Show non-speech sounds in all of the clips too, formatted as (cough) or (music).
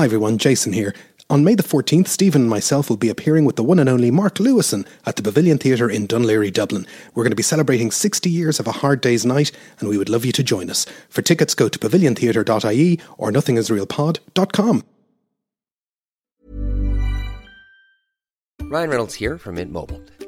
Hi everyone, Jason here. On May the 14th, Stephen and myself will be appearing with the one and only Mark Lewisohn at the Pavilion Theatre in Laoghaire, Dublin. We're going to be celebrating 60 years of a hard day's night, and we would love you to join us. For tickets, go to paviliontheatre.ie or nothingisrealpod.com. Ryan Reynolds here from Mint Mobile.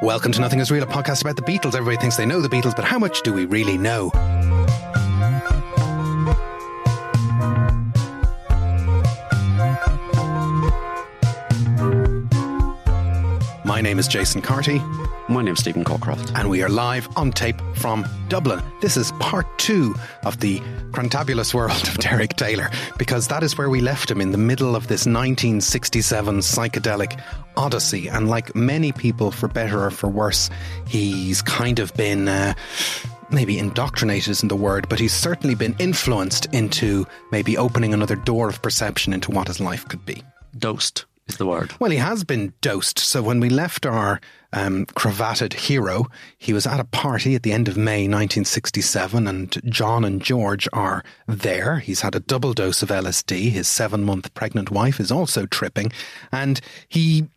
Welcome to Nothing Is Real, a podcast about the Beatles. Everybody thinks they know the Beatles, but how much do we really know? My name is Jason Carty, My name's Stephen Cockcroft. and we are live on tape from Dublin. This is part two of the crontabulous world of Derek Taylor, because that is where we left him in the middle of this 1967 psychedelic odyssey. And like many people, for better or for worse, he's kind of been. Uh, Maybe indoctrinated isn't the word, but he's certainly been influenced into maybe opening another door of perception into what his life could be. Dosed is the word. Well, he has been dosed. So when we left our um, hero, he was at a party at the end of May 1967, and John and George are there. He's had a double dose of LSD. His seven month pregnant wife is also tripping, and he.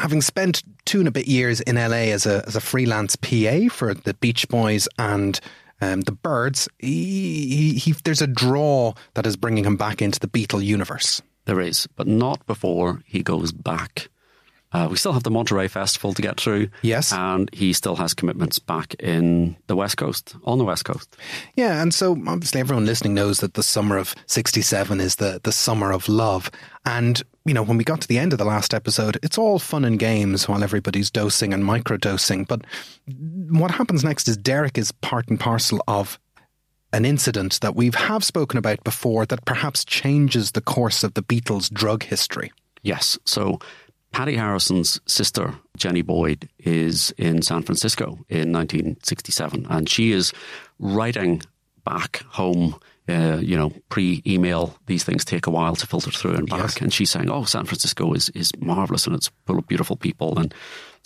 Having spent two and a bit years in LA as a as a freelance PA for the Beach Boys and um, the Byrds, he, he, he, there's a draw that is bringing him back into the Beatle universe. There is, but not before he goes back. Uh, we still have the Monterey Festival to get through. Yes. And he still has commitments back in the West Coast, on the West Coast. Yeah, and so obviously everyone listening knows that the summer of 67 is the, the summer of love. And, you know, when we got to the end of the last episode, it's all fun and games while everybody's dosing and microdosing. But what happens next is Derek is part and parcel of an incident that we have spoken about before that perhaps changes the course of the Beatles' drug history. Yes. So Pattie Harrison's sister, Jenny Boyd, is in San Francisco in 1967, and she is writing back home. Uh, you know, pre-email, these things take a while to filter through and back. Yes. And she's saying, "Oh, San Francisco is is marvelous and it's full of beautiful people." And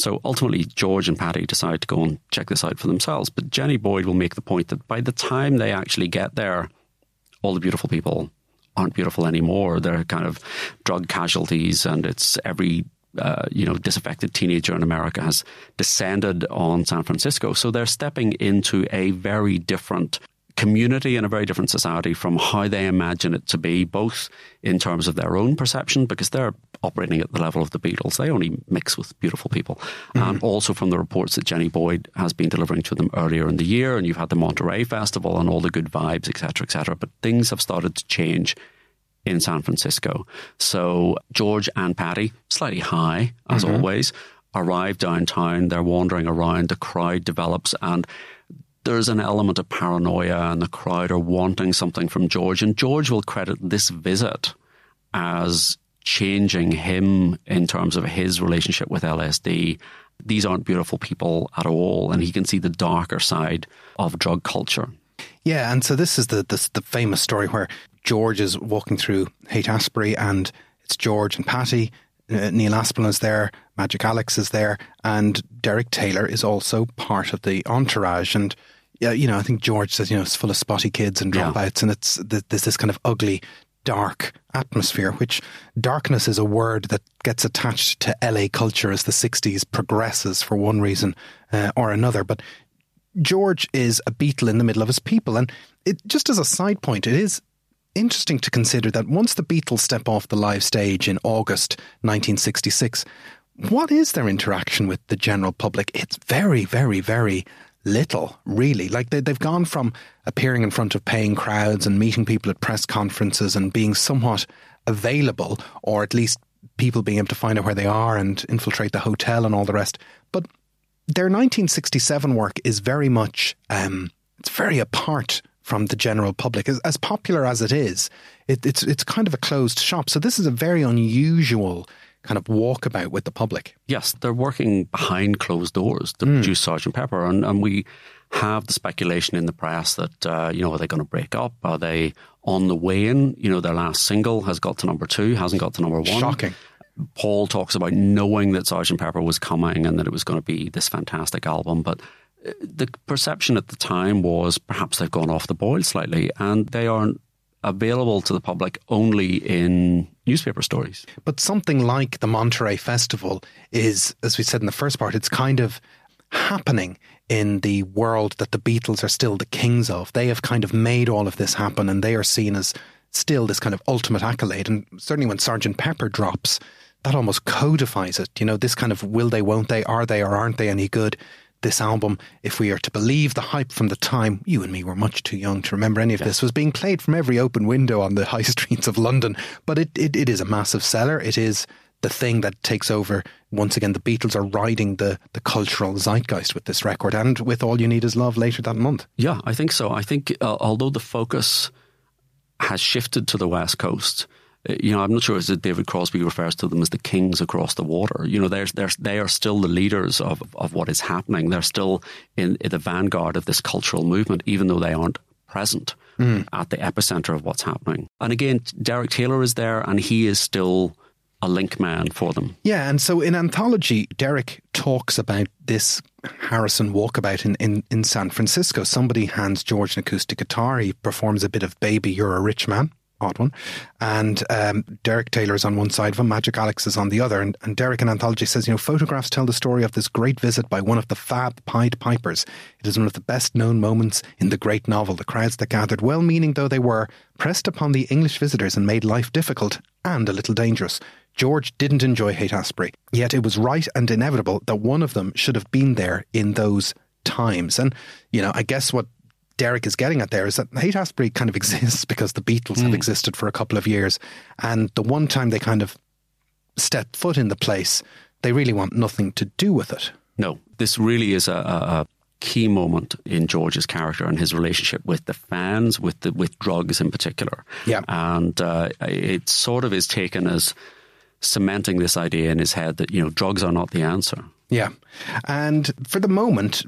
so ultimately, George and Pattie decide to go and check this out for themselves. But Jenny Boyd will make the point that by the time they actually get there, all the beautiful people aren't beautiful anymore. They're kind of drug casualties, and it's every uh, you know disaffected teenager in America has descended on San Francisco. So they're stepping into a very different community in a very different society from how they imagine it to be, both in terms of their own perception, because they're operating at the level of the Beatles. They only mix with beautiful people. And mm-hmm. also from the reports that Jenny Boyd has been delivering to them earlier in the year. And you've had the Monterey Festival and all the good vibes, etc., etc. But things have started to change in San Francisco. So George and Pattie, slightly high as mm-hmm. always, arrive downtown. They're wandering around. The crowd develops and there's an element of paranoia and the crowd are wanting something from George. And George will credit this visit as changing him in terms of his relationship with LSD. These aren't beautiful people at all. And he can see the darker side of drug culture. Yeah, and so this is the, the the famous story where George is walking through Haight Ashbury, and it's George and Pattie. Uh, Neil Aspinall is there, Magic Alex is there, and Derek Taylor is also part of the entourage. And yeah, you know, I think George says, you know, it's full of spotty kids and Yeah. dropouts, and it's there's this kind of ugly, dark atmosphere. Which darkness is a word that gets attached to LA culture as the '60s progresses for one reason uh, or another. But George is a Beatle in the middle of his people. And it, just as a side point, it is interesting to consider that once the Beatles step off the live stage in August 1966, what is their interaction with the general public? It's very, very, very little, really. Like they, they've gone from appearing in front of paying crowds and meeting people at press conferences and being somewhat available, or at least people being able to find out where they are and infiltrate the hotel and all the rest. But their 1967 work is very much um, it's very apart from the general public. As, as popular as it is, it, it's it's kind of a closed shop. So this is a very unusual kind of walkabout with the public. Yes, they're working behind closed doors to produce Sergeant Pepper, and, and we have the speculation in the press that uh, you know are they going to break up? Are they on the way in? You know, their last single has got to number two, hasn't got to number one. Shocking. Paul talks about knowing that Sergeant Pepper was coming and that it was going to be this fantastic album, but uh, the perception at the time was perhaps they've gone off the boil slightly, and they aren't available to the public only in newspaper stories. But something like the Monterey Festival is, as we said in the first part, it's kind of happening in the world that the Beatles are still the kings of. They have kind of made all of this happen and they are seen as still this kind of ultimate accolade. And certainly when Sergeant Pepper drops, that almost codifies it. You know, this kind of will they, won't they, are they or aren't they any good? This album, if we are to believe the hype from the time, you and me were much too young to remember any of this, was being played from every open window on the (laughs) high streets of London. But it, it, it is a massive seller. It is the thing that takes over. Once again, the Beatles are riding the, the cultural zeitgeist with this record and with All You Need Is Love later that month. Yeah, I think so. I think uh, although the focus has shifted to the West Coast, you know, I'm not sure as David Crosby refers to them as the kings across the water. You know, they're, they're, they are still the leaders of, of what is happening. They're still in, in the vanguard of this cultural movement, even though they aren't present mm. at the epicenter of what's happening. And again, Derek Taylor is there and he is still a link man for them. Yeah, and so in Anthology, Derek talks about this Harrison walkabout in, in, in San Francisco. Somebody hands George an acoustic guitar. He performs a bit of Baby, You're a Rich Man odd one. And um, Derek Taylor is on one side of him, Magic Alex is on the other. And, and Derek in Anthology says, you know, photographs tell the story of this great visit by one of the Fab Pied Pipers. It is one of the best known moments in the great novel. The crowds that gathered, well meaning though they were, pressed upon the English visitors and made life difficult and a little dangerous. George didn't enjoy Haight Ashbury, yet it was right and inevitable that one of them should have been there in those times. And, you know, I guess what Derek is getting at there is that Haight Ashbury kind of (laughs) exists because the Beatles mm. have existed for a couple of years. And the one time they kind of step foot in the place, they really want nothing to do with it. No, this really is a, a key moment in George's character and his relationship with the fans, with the with drugs in particular. Yeah, and uh, it sort of is taken as cementing this idea in his head that you know drugs are not the answer. Yeah, and for the moment,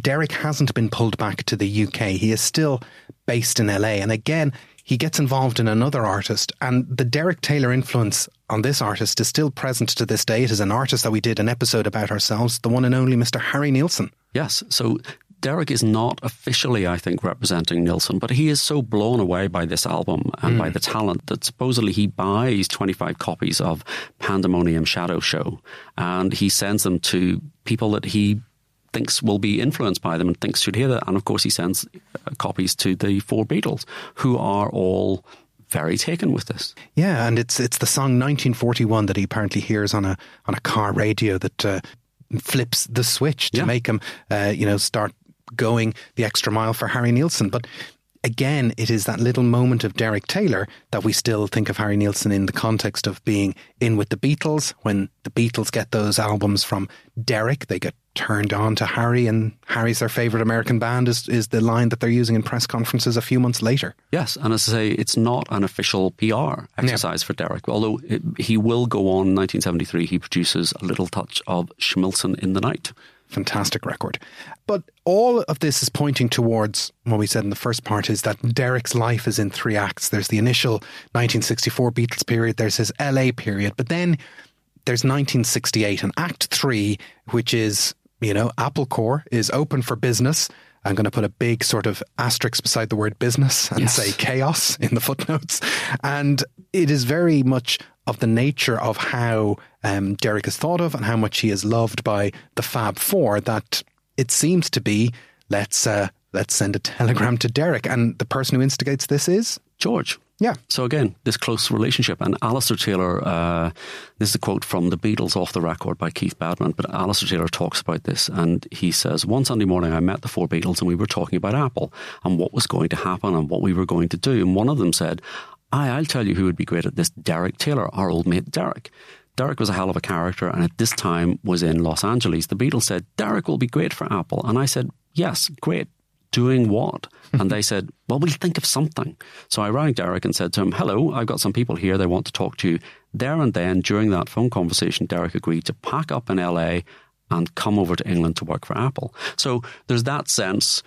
Derek hasn't been pulled back to the UK. He is still based in LA. And again, he gets involved in another artist. And the Derek Taylor influence on this artist is still present to this day. It is an artist that we did an episode about ourselves, the one and only Mr. Harry Nilsson. Yes. So Derek is not officially, I think, representing Nilsson, but he is so blown away by this album and mm. by the talent that supposedly he buys 25 copies of Pandemonium Shadow Show and he sends them to people that he thinks will be influenced by them and thinks should hear that. And of course, he sends uh, copies to the four Beatles, who are all very taken with this. Yeah, and it's it's the song 1941 that he apparently hears on a on a car radio that uh, flips the switch to yeah. make him, uh, you know, start going the extra mile for Harry Nilsson. But again, it is that little moment of Derek Taylor that we still think of Harry Nilsson in the context of being in with the Beatles. When the Beatles get those albums from Derek, they get turned on to Harry, and Harry's their favourite American band is, is the line that they're using in press conferences a few months later. Yes, and as I say, it's not an official PR exercise yeah. for Derek, although it, he will go on in 1973. He produces a little touch of Schmilsson in the Night fantastic record. But all of this is pointing towards what we said in the first part is that Derek's life is in three acts. There's the initial 1964 Beatles period, there's his LA period, but then there's 1968 and Act Three, which is, you know, Apple Corps is open for business. I'm going to put a big sort of asterisk beside the word business and yes. say chaos (laughs) in the footnotes. And it is very much of the nature of how um, Derek is thought of and how much he is loved by the Fab Four that it seems to be let's uh, let's send a telegram to Derek, and the person who instigates this is George. Yeah. So again, this close relationship. And Alistair Taylor, uh, this is a quote from the Beatles off the record by Keith Badman, but Alistair Taylor talks about this and he says, One Sunday morning I met the four Beatles and we were talking about Apple and what was going to happen and what we were going to do. And one of them said, I, I'll tell you who would be great at this Derek Taylor, our old mate Derek. Derek was a hell of a character and at this time was in Los Angeles. The Beatles said, Derek will be great for Apple. And I said, Yes, great. doing what? And they said, well, we'll think of something. So I rang Derek and said to him, hello, I've got some people here. They want to talk to you. There and then, during that phone conversation, Derek agreed to pack up in LA and come over to England to work for Apple. So there's that sense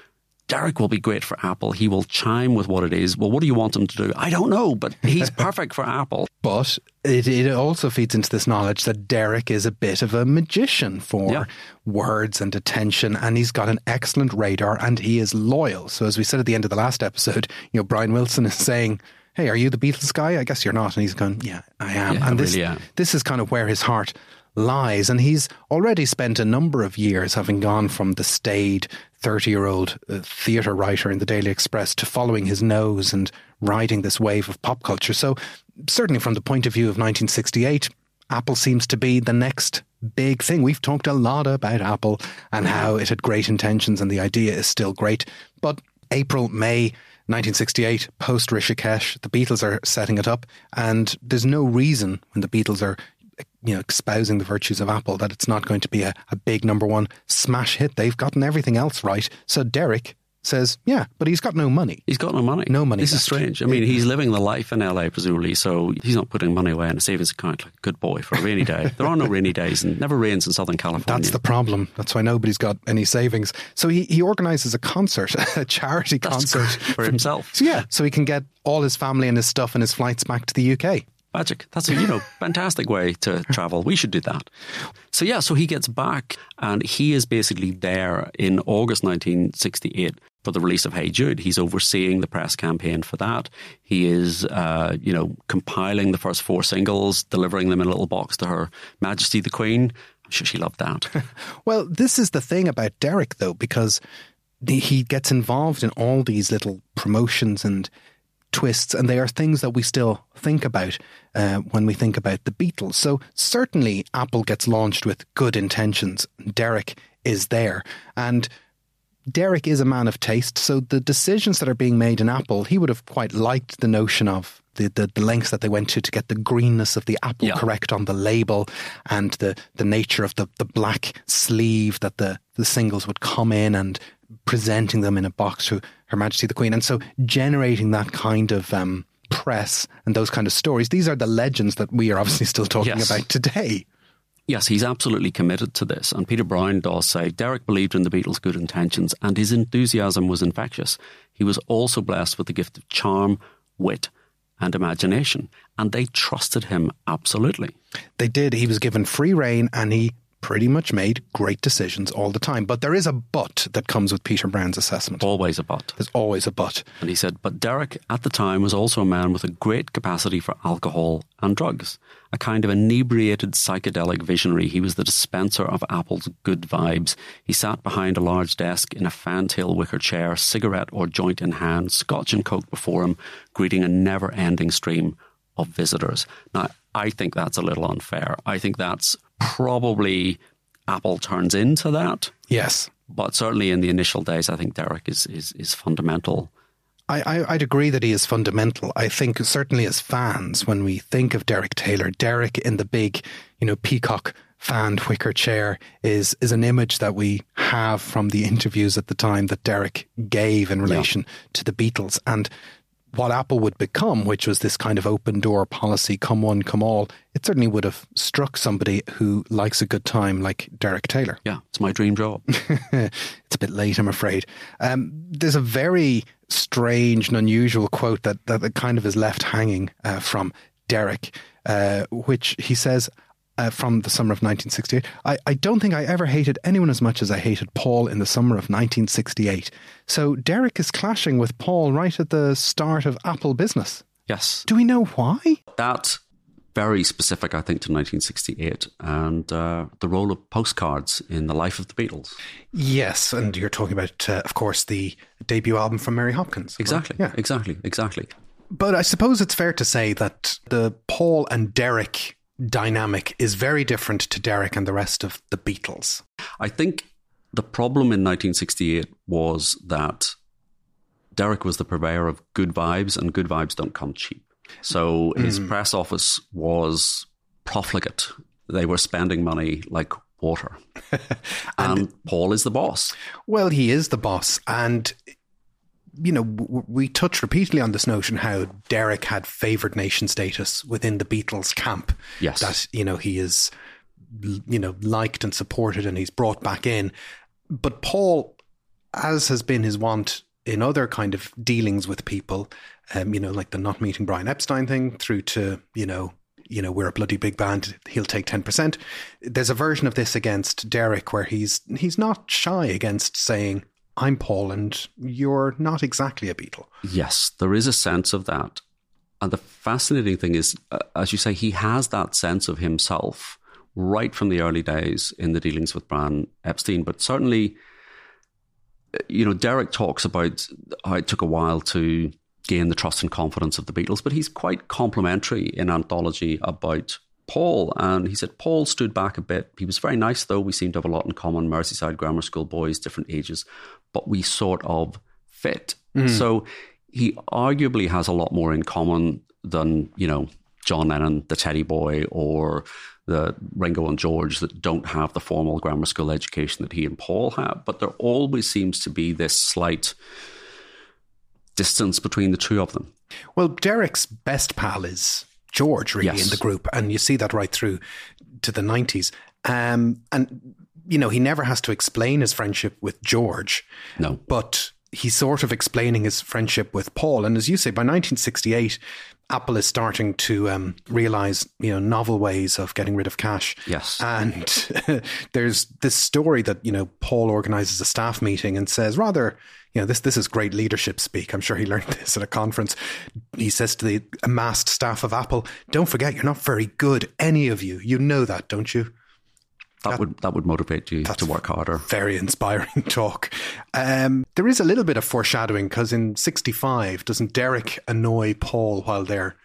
Derek will be great for Apple. He will chime with what it is. Well, what do you want him to do? I don't know, but he's (laughs) perfect for Apple. But it, it also feeds into this knowledge that Derek is a bit of a magician for yeah. words and attention, and he's got an excellent radar and he is loyal. So, as we said at the end of the last episode, (laughs) you know, Brian Wilson is saying, Hey, are you the Beatles guy? I guess you're not. And he's going, Yeah, I am. Yeah, and I this, really am. this is kind of where his heart lies. And he's already spent a number of years having gone from the staid 30 year old uh, theatre writer in the Daily Express to following his nose and riding this wave of pop culture. So, certainly from the point of view of 1968, Apple seems to be the next big thing. We've talked a lot about Apple and how it had great intentions and the idea is still great. But April, May, 1968, post Rishikesh, the Beatles are setting it up, and there's no reason when the Beatles are you know, espousing the virtues of Apple, that it's not going to be a, a big number one smash hit. They've gotten everything else right. So Derek says, yeah, but he's got no money. He's got no money. No money. This left. is strange. I mean, he's living the life in LA, presumably, so he's not putting money away in a savings account like a good boy for a rainy day. (laughs) there are no rainy days and never rains in Southern California. That's the problem. That's why nobody's got any savings. So he, he organizes a concert, (laughs) a charity That's concert for himself. So (laughs) yeah, so he can get all his family and his stuff and his flights back to the UK. Magic. That's a you know (laughs) fantastic way to travel. We should do that. So yeah, so he gets back and he is basically there in August 1968 for the release of Hey Jude. He's overseeing the press campaign for that. He is, uh, you know, compiling the first four singles, delivering them in a little box to Her Majesty the Queen. I'm sure she loved that. (laughs) well, this is the thing about Derek, though, because he gets involved in all these little promotions and twists, and they are things that we still think about uh, when we think about the Beatles. So certainly, Apple gets launched with good intentions. Derek is there, and Derek is a man of taste. So the decisions that are being made in Apple, he would have quite liked the notion of the, the, the, lengths that they went to to get the greenness of the apple yeah. correct on the label and the, the nature of the, the black sleeve that the, the singles would come in and presenting them in a box to Her Majesty the Queen. And so generating that kind of um, press and those kind of stories, these are the legends that we are obviously still talking yes. about today. Yes, he's absolutely committed to this. And Peter Brown does say Derek believed in the Beatles' good intentions and his enthusiasm was infectious. He was also blessed with the gift of charm, wit, and imagination. And they trusted him absolutely. They did. He was given free rein and he pretty much made great decisions all the time. But there is a but that comes with Peter Brown's assessment. Always a but. There's always a but. And he said, but Derek at the time was also a man with a great capacity for alcohol and drugs. A kind of inebriated psychedelic visionary. He was the dispenser of Apple's good vibes. He sat behind a large desk in a fantail wicker chair, cigarette or joint in hand, scotch and coke before him, greeting a never ending stream of visitors. Now, I think that's a little unfair. I think that's probably Apple turns into that. Yes. But certainly in the initial days, I think Derek is, is, is fundamental. I, I, would agree that he is fundamental. I think certainly as fans, when we think of Derek Taylor, Derek in the big, you know, peacock fan wicker chair is is an image that we have from the interviews at the time that Derek gave in relation yeah. to the Beatles. And what Apple would become, which was this kind of open door policy, come one, come all, it certainly would have struck somebody who likes a good time like Derek Taylor. Yeah, it's my dream job. (laughs) it's a bit late, I'm afraid. Um, there's a very strange and unusual quote that, that kind of is left hanging uh, from Derek, uh, which he says, uh, from the summer of 1968. I, I don't think I ever hated anyone as much as I hated Paul in the summer of 1968. So Derek is clashing with Paul right at the start of Apple business. Yes. Do we know why? That very specific, I think, to 1968 and uh, the role of postcards in the life of the Beatles. Yes, and you're talking about, uh, of course, the debut album from Mary Hopkins. Exactly. Right? Yeah. Exactly. Exactly. But I suppose it's fair to say that the Paul and Derek dynamic is very different to Derek and the rest of the Beatles. I think the problem in 1968 was that Derek was the purveyor of good vibes, and good vibes don't come cheap. So his mm. press office was profligate. They were spending money like water. (laughs) and Paul is the boss. Well, he is the boss. And, you know, w- we touch repeatedly on this notion how Derek had favoured nation status within the Beatles camp. Yes. That, you know, he is, you know, liked and supported and he's brought back in. But Paul, as has been his wont in other kind of dealings with people, um, you know, like the not meeting Brian Epstein thing through to, you know, you know, we're a bloody big band, he'll take 10%. There's a version of this against Derek where he's he's not shy against saying, I'm Paul and you're not exactly a Beatle. Yes, there is a sense of that. And the fascinating thing is, uh, as you say, he has that sense of himself right from the early days in the dealings with Brian Epstein. But certainly, uh, you know, Derek talks about how it took a while to gain the trust and confidence of the Beatles, but he's quite complimentary in Anthology about Paul. And he said, Paul stood back a bit. He was very nice, though. We seemed to have a lot in common Merseyside grammar school boys, different ages, but we sort of fit. Mm. So he arguably has a lot more in common than, you know, John Lennon, the Teddy Boy, or the Ringo and George that don't have the formal grammar school education that he and Paul have. But there always seems to be this slight distance between the two of them. Well, Derek's best pal is George, really, yes. in the group. And you see that right through to the 90s. Um, and, you know, he never has to explain his friendship with George. No. But he's sort of explaining his friendship with Paul. And as you say, by 1968, Apple is starting to um, realize, you know, novel ways of getting rid of cash. Yes. And (laughs) there's this story that, you know, Paul organizes a staff meeting and says, rather, you know, this this is great leadership speak. I'm sure he (laughs) learned this at a conference. He says to the amassed staff of Apple, "Don't forget, you're not very good, any of you. You know that, don't you?" That, that would that would motivate you to work harder. Very inspiring (laughs) talk. Um, there is a little bit of foreshadowing because in '65, doesn't Derek annoy Paul while they're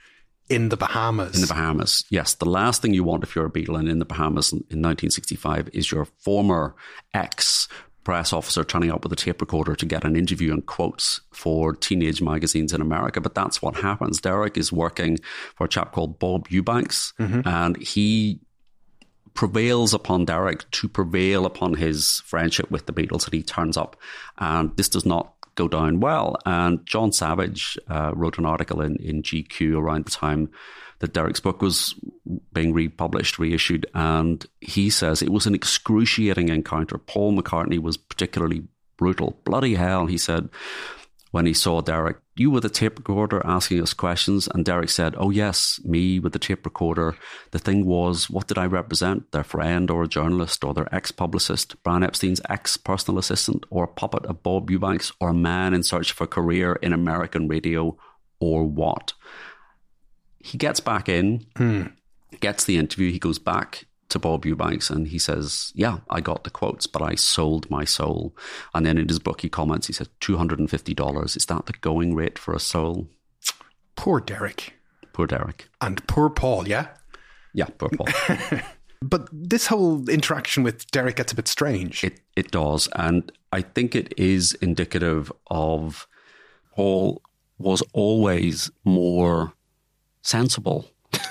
in the Bahamas. In the Bahamas, yes. The last thing you want if you're a Beatle and in the Bahamas in, in 1965 is your former ex press officer turning up with a tape recorder to get an interview and quotes for teenage magazines in America. But that's what happens. Derek is working for a chap called Bob Eubanks, mm-hmm. and he prevails upon Derek to prevail upon his friendship with the Beatles, and he turns up. And this does not go down well. And John Savage uh, wrote an article in, in GQ around the time that Derek's book was being republished, reissued, and he says it was an excruciating encounter. Paul McCartney was particularly brutal. Bloody hell, he said when he saw Derek. You with the tape recorder asking us questions, and Derek said, Oh, yes, me with the tape recorder. The thing was, what did I represent? Their friend or a journalist or their ex publicist, Brian Epstein's ex personal assistant, or a puppet of Bob Eubanks, or a man in search for a career in American radio, or what? he gets back in, mm. gets the interview. He goes back to Bob Eubanks and he says, Yeah, I got the quotes, but I sold my soul. And then in his book, he comments, he says, $250. Is that the going rate for a soul? Poor Derek. Poor Derek. And poor Paul, yeah? Yeah, poor Paul. (laughs) but this whole interaction with Derek gets a bit strange. It, it does. And I think it is indicative of Paul was always more sensible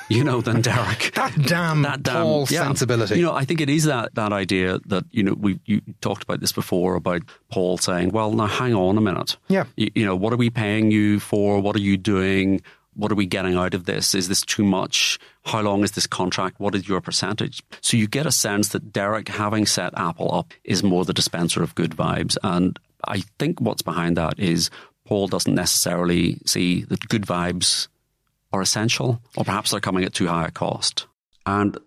you know, than Derek. (laughs) that damn that damn Paul yeah. sensibility. You know, I think it is that that idea that you know we you talked about this before about Paul saying, "Well, now hang on a minute. Yeah, you, you know, what are we paying you for? What are you doing? What are we getting out of this? Is this too much? How long is this contract? What is your percentage? So you get a sense that Derek, having set Apple up, is more the dispenser of good vibes. And I think what's behind that is Paul doesn't necessarily see that good vibes are essential, or perhaps they're coming at too high a cost. And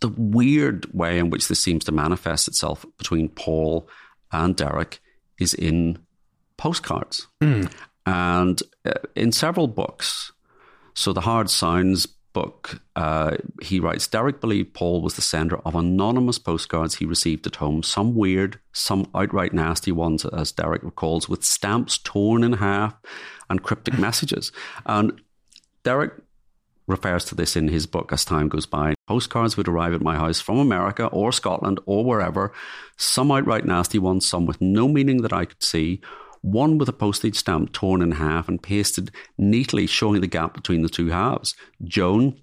the weird way in which this seems to manifest itself between Paul and Derek is in postcards. Mm. And uh, in several books, so the Howard Sounes book, uh, he writes Derek believed Paul was the sender of anonymous postcards he received at home, some weird, some outright nasty ones, as Derek recalls, with stamps torn in half and cryptic (laughs) messages. And Derek refers to this in his book as time goes by. Postcards would arrive at my house from America or Scotland or wherever, some outright nasty ones, some with no meaning that I could see, one with a postage stamp torn in half and pasted neatly showing the gap between the two halves. Joan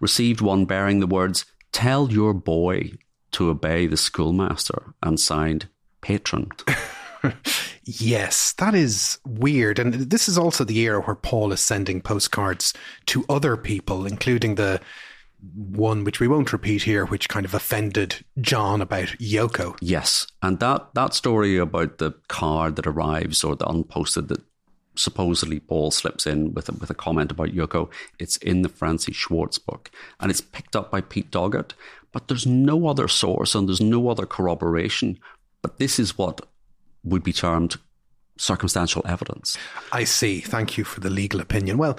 received one bearing the words, Tell your boy to obey the schoolmaster and signed patron. (laughs) Yes, that is weird. And this is also the era where Paul is sending postcards to other people, including the one which we won't repeat here, which kind of offended John about Yoko. Yes, and that that story about the card that arrives or the unposted that supposedly Paul slips in with a, with a comment about Yoko, it's in the Francie Schwartz book, and it's picked up by Pete Doggett. But there's no other source and there's no other corroboration. But this is what would be termed circumstantial evidence. I see. Thank you for the legal opinion. Well,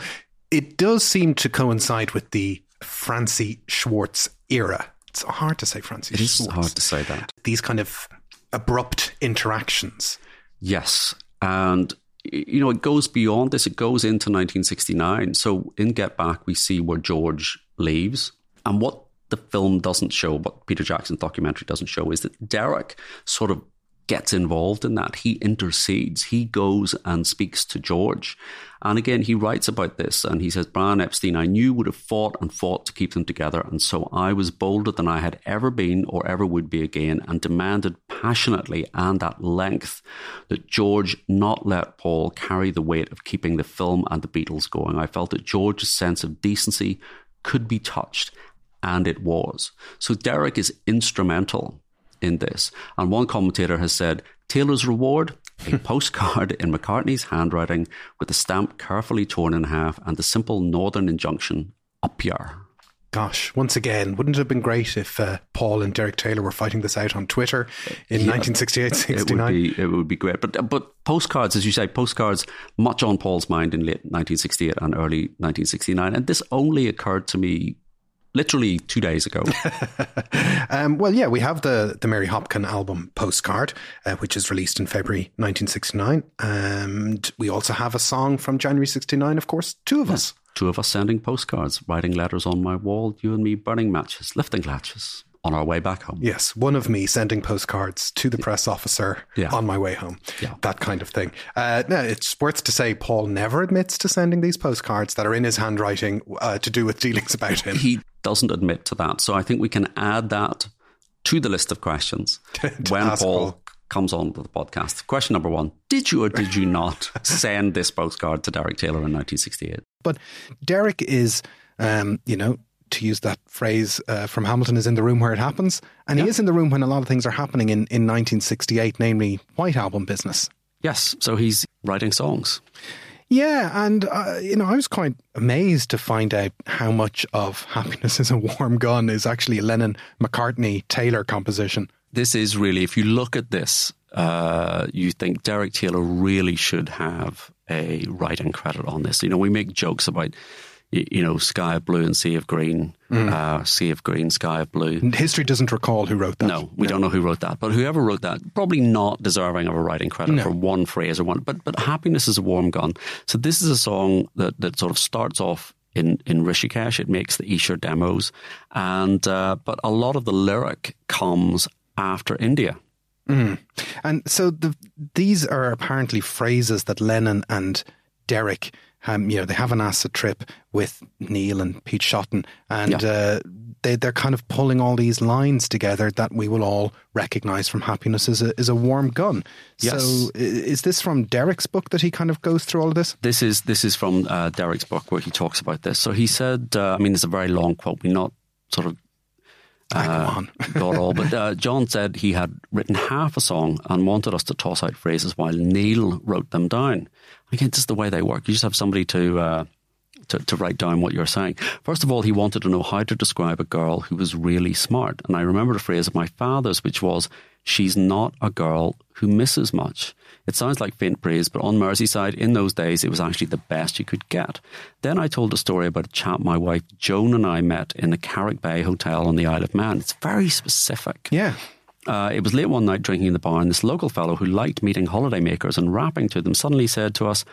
it does seem to coincide with the Francie Schwartz era. It's hard to say Francie It Schwartz. It is hard to say that. These kind of abrupt interactions. Yes. And, you know, it goes beyond this. It goes into 1969. So in Get Back, we see where George leaves. And what the film doesn't show, what Peter Jackson's documentary doesn't show, is that Derek sort of gets involved in that. He intercedes. He goes and speaks to George. And again, he writes about this and he says, Brian Epstein, I knew would have fought and fought to keep them together. And so I was bolder than I had ever been or ever would be again and demanded passionately and at length that George not let Paul carry the weight of keeping the film and the Beatles going. I felt that George's sense of decency could be touched. And it was. So Derek is instrumental in this. And one commentator has said Taylor's reward a (laughs) postcard in McCartney's handwriting with the stamp carefully torn in half and the simple northern injunction, up here. Gosh, once again, wouldn't it have been great if uh, Paul and Derek Taylor were fighting this out on Twitter in Yeah. 1968 (laughs) It would be it would be great, but but postcards, as you say, postcards much on Paul's mind in late 1968 and early 1969, and this only occurred to me literally two days ago. (laughs) Um, well, yeah, we have the, the Mary Hopkin album Postcard, uh, which is released in February 1969. And we also have a song from January 69, of course, Two of Us. Two of us sending postcards, writing letters on my wall, you and me burning matches, lifting latches on our way back home. Yes, one of me sending postcards to the press officer Yeah. on my way home. Yeah. That kind of thing. Uh, now, it's worth to say Paul never admits to sending these postcards that are in his handwriting uh, to do with dealings about him. He doesn't admit to that. So I think we can add that to the list of questions (laughs) when Paul Paul. comes on to the podcast. Question number one Did you or did you not (laughs) send this postcard to Derek Taylor in 1968? But Derek is, um, you know, to use that phrase uh, from Hamilton, is in the room where it happens. And he is in the room when a lot of things are happening in, in 1968, namely White Album business. Yes. So he's writing songs. Yeah, and uh, you know, I was quite amazed to find out how much of "Happiness Is a Warm Gun" is actually a Lennon McCartney Taylor composition. This is really, if you look at this, uh, you think Derek Taylor really should have a writing credit on this. You know, we make jokes about, you know, sky of blue and sea of green, uh, sea of green, sky of blue. History doesn't recall who wrote that. No, we don't know who wrote that, but whoever wrote that probably not deserving of a writing credit for one phrase or one. But but happiness is a warm gun. So this is a song that that sort of starts off. In, in Rishikesh, it makes the Esher demos, and uh, but a lot of the lyric comes after India. And so the, these are apparently phrases that Lennon and Derek, um, you know, they have an acid trip with Neil and Pete Shotton, and Yeah. uh, they, they're kind of pulling all these lines together that we will all recognize from Happiness is a, is a warm gun. Yes. So is this from Derek's book that he kind of goes through all of this? This is this is from uh, Derek's book where he talks about this. So he said, uh, I mean, it's a very long quote. We're not sort of Ah, on. (laughs) got all. But uh, John said he had written half a song and wanted us to toss out phrases while Neil wrote them down. Again, just the way they work. You just have somebody to. Uh, to, to write down what you're saying. First of all, he wanted to know how to describe a girl who was really smart. And I remember a phrase of my father's, which was, She's not a girl who misses much. It sounds like faint praise, but on Merseyside, in those days, it was actually the best you could get. Then I told a story about a chap my wife Joan and I met in the Carrick Bay Hotel on the Isle of Man. It's very specific. Yeah. Uh, it was late one night drinking in the bar, and this local fellow who liked meeting holidaymakers and rapping to them suddenly said to us,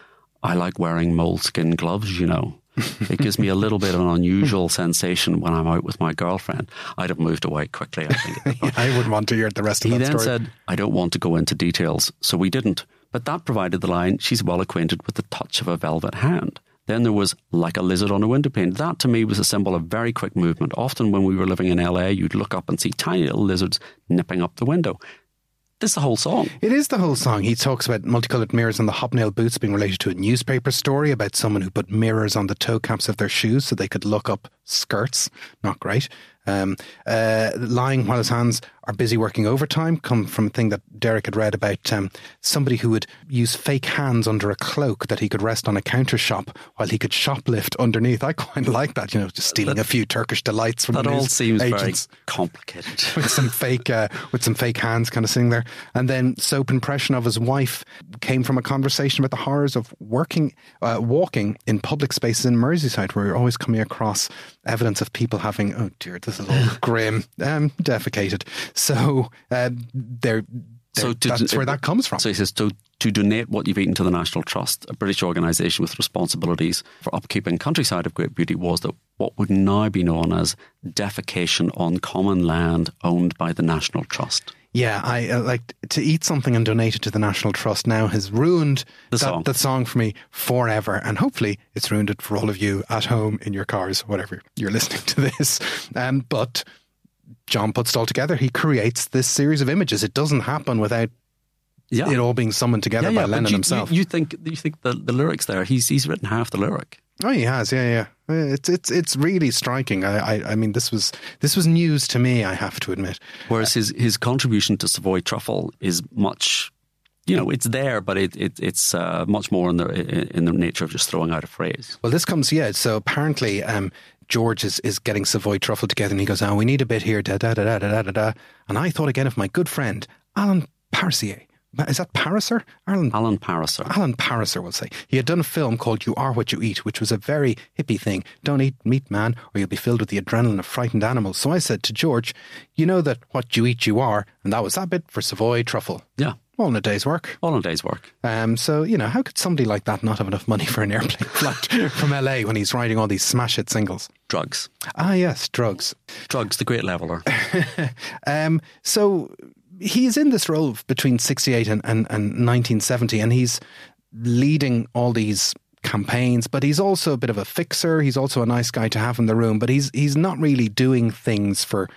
I like wearing moleskin gloves, you know. it gives me a little bit of an unusual sensation when I'm out with my girlfriend. I'd have moved away quickly, I think. (laughs) I wouldn't want to hear the rest of he that then story. said, I don't want to go into details, so we didn't. But that provided the line, she's well acquainted with the touch of a velvet hand. Then there was like a lizard on a window pane. That to me was a symbol of very quick movement. Often when we were living in LA, you'd look up and see tiny little lizards nipping up the window. This is the whole song. It is the whole song. He talks about multicolored mirrors on the hobnail boots being related to a newspaper story about someone who put mirrors on the toe caps of their shoes so they could look up skirts. Not great. Um, uh, lying while his hands are busy working overtime come from a thing that Derek had read about um, somebody who would use fake hands under a cloak that he could rest on a counter shop while he could shoplift underneath. I quite (laughs) like that, you know, just stealing That- a few Turkish delights from. That all seems agents very complicated. (laughs) with some fake uh, with some fake hands kind of sitting there and then soap impression of his wife came from a conversation about the horrors of working uh, walking in public spaces in Merseyside where you're always coming across evidence of people having oh dear this is all (laughs) grim um, defecated so uh, they're, So to- that's where that comes from So he says to, to donate what you've eaten to the National Trust, a British organisation with responsibilities for upkeeping countryside of great beauty, was that what would now be known as defecation on common land owned by the National Trust. Yeah, I uh, like to eat something and donate it to the National Trust. Now has ruined The that, song. that song for me forever, and hopefully it's ruined it for all of you at home in your cars, whatever you're listening to this. Um, but John puts it all together. He creates this series of images. It doesn't happen without Yeah. it all being summoned together by but Lennon you, himself. You, you think you think the, the lyrics there? He's he's written half the lyric. Oh, he has, yeah, yeah. Uh, It's it's it's really striking. I, I I mean, this was this was news to me. I have to admit. Whereas his his contribution to Savoy Truffle is much, you know, it's there, but it, it it's uh, much more in the in the nature of just throwing out a phrase. Well, this comes, yeah. So apparently, um, George is, is getting Savoy truffle together, and he goes, "Oh, we need a bit here, da da da da da da da." And I thought again of my good friend Alan Parasier. Is that Pariser? Alan Alan Pariser. Alan Pariser we'll say. He had done a film called You Are What You Eat, which was a very hippie thing. Don't eat meat, man, or you'll be filled with the adrenaline of frightened animals. So I said to George, You know that what you eat, you are. And that was that bit for Savoy truffle. Yeah, All in a day's work. all in a day's work. Um, so, you know, how could somebody like that not have enough money for an airplane (laughs) flight from LA when he's writing all these smash hit singles? Drugs, Ah, yes, drugs. drugs, the great leveler. (laughs) Um, so he's in this role between 68 and, and, and 1970, and he's leading all these campaigns, but he's also a bit of a fixer. He's also a nice guy to have in the room, but he's he's not really doing things for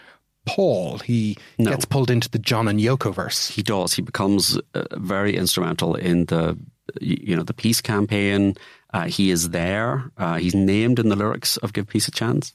Paul. He No. gets pulled into the John and Yoko verse. he does. He becomes uh, very instrumental in the you know the peace campaign. Uh, he is there. Uh, he's named in the lyrics of "Give Peace a Chance."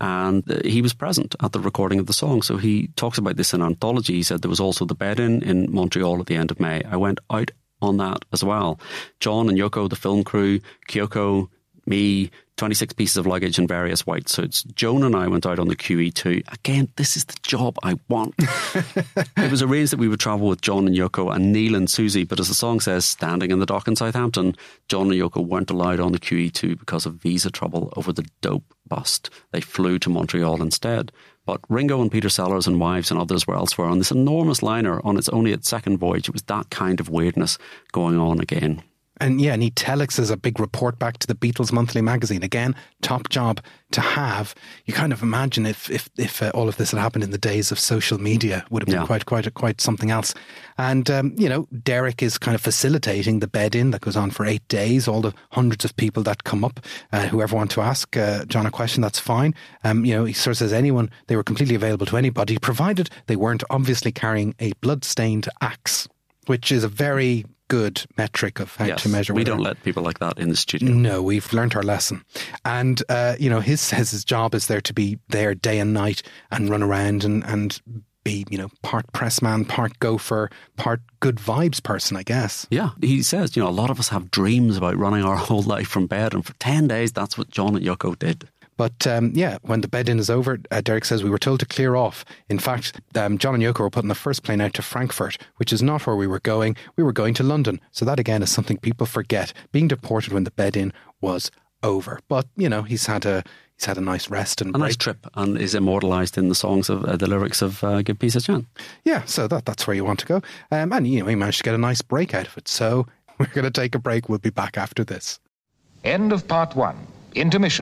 And uh, he was present at the recording of the song. So he talks about this in anthology. He said there was also the bed in in Montreal at the end of May. I went out on that as well. John and Yoko, the film crew, Kyoko, me, 26 pieces of luggage and various white suits. Joan and I went out on the QE2. Again, this is the job I want. (laughs) it was arranged that we would travel with John and Yoko and Neil and Susie, but as the song says, standing in the dock in Southampton, John and Yoko weren't allowed on the QE2 because of visa trouble over the dope bust. They flew to Montreal instead. But Ringo and Peter Sellers and wives and others were elsewhere on this enormous liner on its only its second voyage. It was that kind of weirdness going on again. And yeah, and he telexes a big report back to the Beatles Monthly magazine. Again, top job to have. You kind of imagine if if if uh, all of this had happened in the days of social media, would have been Yeah. quite quite quite something else. And um, you know, Derek is kind of facilitating the bed in that goes on for eight days. All the hundreds of people that come up, uh, whoever want to ask uh, John a question, that's fine. Um, you know, he sort of says anyone they were completely available to anybody, provided they weren't obviously carrying a blood-stained axe, which is a very good metric of how Yes, to measure. we don't let people like that in the studio. no, we've learnt our lesson. And, uh, you know, his says his job is there to be there day and night and run around and, and be, you know, part pressman, part gopher, part good vibes person, I guess. Yeah, he says, you know, a lot of us have dreams about running our (laughs) whole life from bed, and for 10 days, that's what John and Yoko did. But um, yeah, when the bed in is over, uh, Derek says we were told to clear off. In fact, um, John and Yoko were putting the first plane out to Frankfurt, which is not where we were going. We were going to London. So that again is something people forget. Being deported when the bed in was over. But you know, he's had a he's had a nice rest and A nice trip, and is immortalised in the songs of uh, the lyrics of uh, Give Peace a Chance. Yeah, so that that's where you want to go. Um, and you know, he managed to get a nice break out of it. So (laughs) we're going to take a break. We'll be back after this. End of part one. Intermission.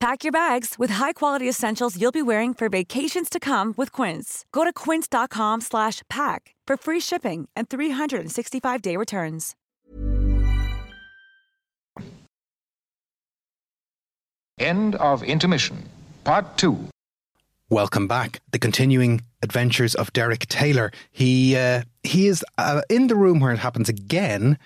Pack your bags with high-quality essentials you'll be wearing for vacations to come with Quince. Go to quince.com slash pack for free shipping and 365-day returns. End of intermission. Part 2. Welcome back. The continuing adventures of Derek Taylor. He uh, he is uh, in the room where it happens again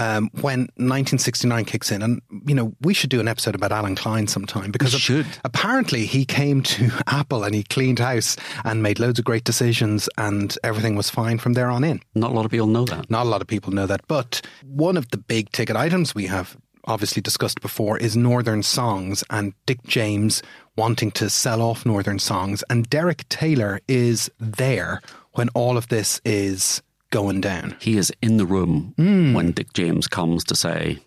um, when 1969 kicks in. And, you know, we should do an episode about Allen Klein sometime because should. apparently he came to (laughs) Apple and he cleaned house and made loads of great decisions and everything was fine from there on in. Not a lot of people know that. Not a lot of people know that. But one of the big ticket items we have obviously discussed before is Northern Songs and Dick James wanting to sell off Northern Songs. And Derek Taylor is there when all of this is going down. He is in the room Hmm. when Dick James comes to say,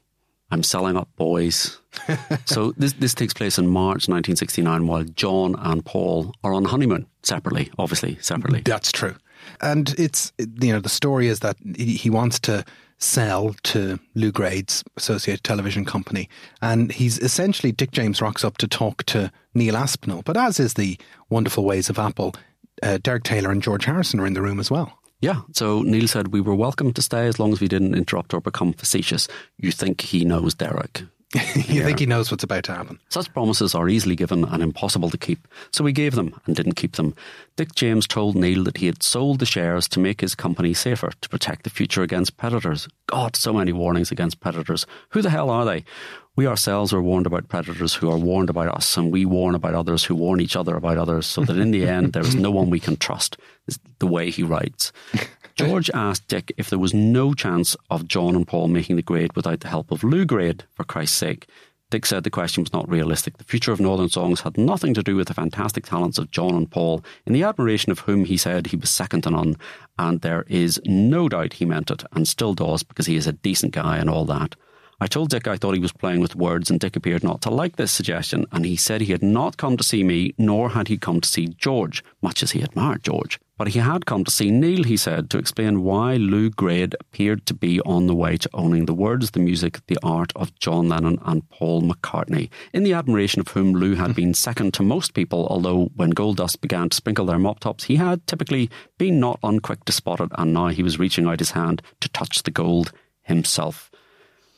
I'm selling up boys. (laughs) so this this takes place in March 1969 while John and Paul are on honeymoon separately, obviously, separately. That's true. And it's, you know, the story is that he he wants to sell to Lou Grade's Associated Television Company. And he's essentially, Dick James rocks up to talk to Neil Aspinall. But as is the wonderful ways of Apple, uh, Derek Taylor and George Harrison are in the room as well. Yeah, so Neil said we were welcome to stay as long as we didn't interrupt or become facetious. You think he knows Derek. (laughs) you think he knows what's about to happen. Such promises are easily given and impossible to keep, so we gave them and didn't keep them. Dick James told Neil that he had sold the shares to make his company safer, to protect the future against predators. God, so many warnings against predators. Who the hell are they? We ourselves are warned about predators who are warned about us, and we warn about others who warn each other about others, so that in the end there is no one we can trust, is the way he writes. (laughs) George asked Dick if there was no chance of John and Paul making the grade without the help of Lou Grade, for Christ's sake. Dick said the question was not realistic. The future of Northern Songs had nothing to do with the fantastic talents of John and Paul, in the admiration of whom he said he was second to none, and there is no doubt he meant it, and still does, because he is a decent guy and all that. I told Dick I thought he was playing with words, and Dick appeared not to like this suggestion, and he said he had not come to see me, nor had he come to see George, much as he admired George. But he had come to see Neil, he said, to explain why Lou Grade appeared to be on the way to owning the words, the music, the art of John Lennon and Paul McCartney, in the admiration of whom Lou had been second to most people, although when gold dust began to sprinkle their mop tops, he had typically been not unquick to spot it, and now he was reaching out his hand to touch the gold himself.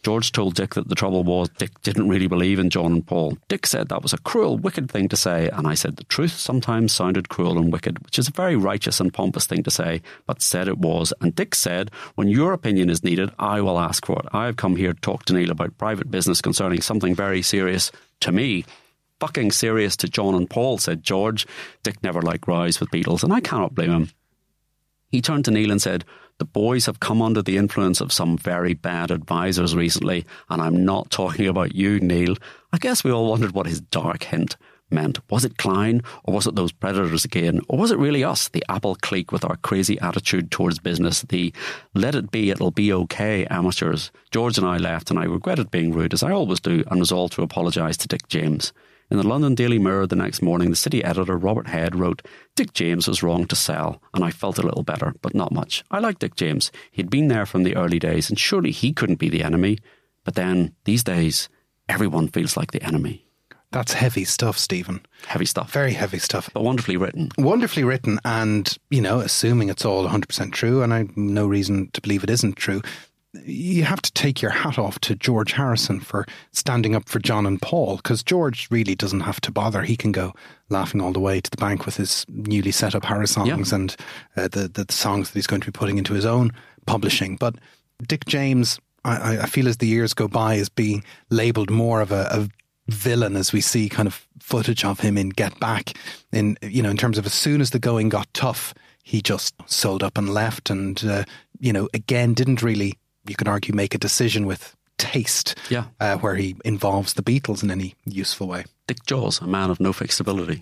George told Dick that the trouble was Dick didn't really believe in John and Paul. Dick said that was a cruel, wicked thing to say, and I said the truth sometimes sounded cruel and wicked, which is a very righteous and pompous thing to say, but said it was. And Dick said, when your opinion is needed, I will ask for it. I have come here to talk to Neil about private business concerning something very serious to me. Fucking serious to John and Paul, said George. Dick never liked rise with Beatles, and I cannot blame him. He turned to Neil and said, The boys have come under the influence of some very bad advisors recently, and I'm not talking about you, Neil. I guess we all wondered what his dark hint meant. Was it Klein, or was it those predators again, or was it really us, the Apple clique with our crazy attitude towards business, the let it be, it'll be okay amateurs? George and I left, and I regretted being rude, as I always do, and resolved to apologise to Dick James. In the London Daily Mirror the next morning, the city editor, Robert Head, wrote, Dick James was wrong to sell, and I felt a little better, but not much. I like Dick James. He'd been there from the early days, and surely he couldn't be the enemy. But then, these days, everyone feels like the enemy. That's heavy stuff, Stephen. Heavy stuff. Very heavy stuff. But wonderfully written. Wonderfully written, and, you know, assuming it's all 100% true, and I have no reason to believe it isn't true, you have to take your hat off to George Harrison for standing up for John and Paul, because George really doesn't have to bother. He can go laughing all the way to the bank with his newly set up Harrisongs Yeah. and uh, the, the songs that he's going to be putting into his own publishing. But Dick James, I, I- feel as the years go by, is being labelled more of a, a villain as we see kind of footage of him in Get Back. In you know, in terms of as soon as the going got tough, he just sold up and left, and uh, you know, again, didn't really, you could argue, make a decision with taste. Yeah. Uh, where he involves the Beatles in any useful way. Dick Jaws, a man of no fixability.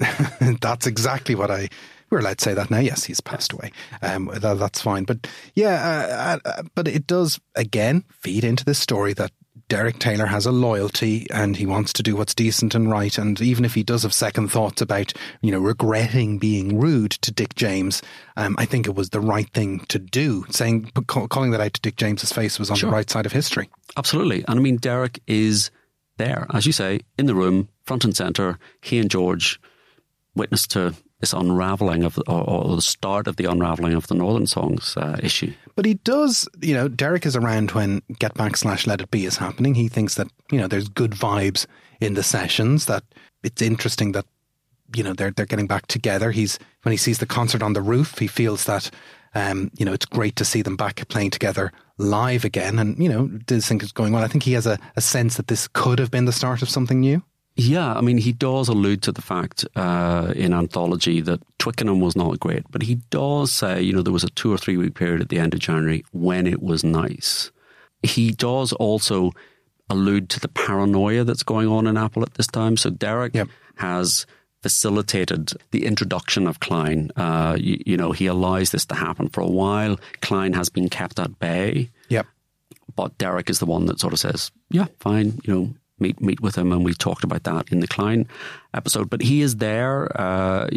(laughs) that's exactly what I. We're allowed to say that now. Yes, he's passed away. Um, that, that's fine. But yeah, uh, uh, but it does again feed into this story that Derek Taylor has a loyalty and he wants to do what's decent and right. And even if he does have second thoughts about, you know, regretting being rude to Dick James, um, I think it was the right thing to do. Saying, calling that out to Dick James's face was on sure. the right side of history. Absolutely. And I mean, Derek is there, as you say, in the room, front and centre. He and George witness to this unraveling of, or, or, the start of the unraveling of the Northern Songs uh, issue. But he does, you know, Derek is around when Get Back slash Let It Be is happening. He thinks that, you know, there's good vibes in the sessions, that it's interesting that, you know, they're, they're getting back together. He's, when he sees the concert on the roof, he feels that, um, you know, it's great to see them back playing together live again. And, you know, does think it's going well. I think he has a, a sense that this could have been the start of something new. Yeah, I mean, he does allude to the fact uh, in Anthology that Twickenham was not great, but he does say, you know, there was a two or three week period at the end of January when it was nice. He does also allude to the paranoia that's going on in Apple at this time. So Derek yep. has facilitated the introduction of Klein. Uh, you, you, know, he allows this to happen for a while. Klein has been kept at bay. Yep. But Derek is the one that sort of says, yeah, fine, you know, meet meet with him, and we talked about that in the Klein episode. But he is there. Uh,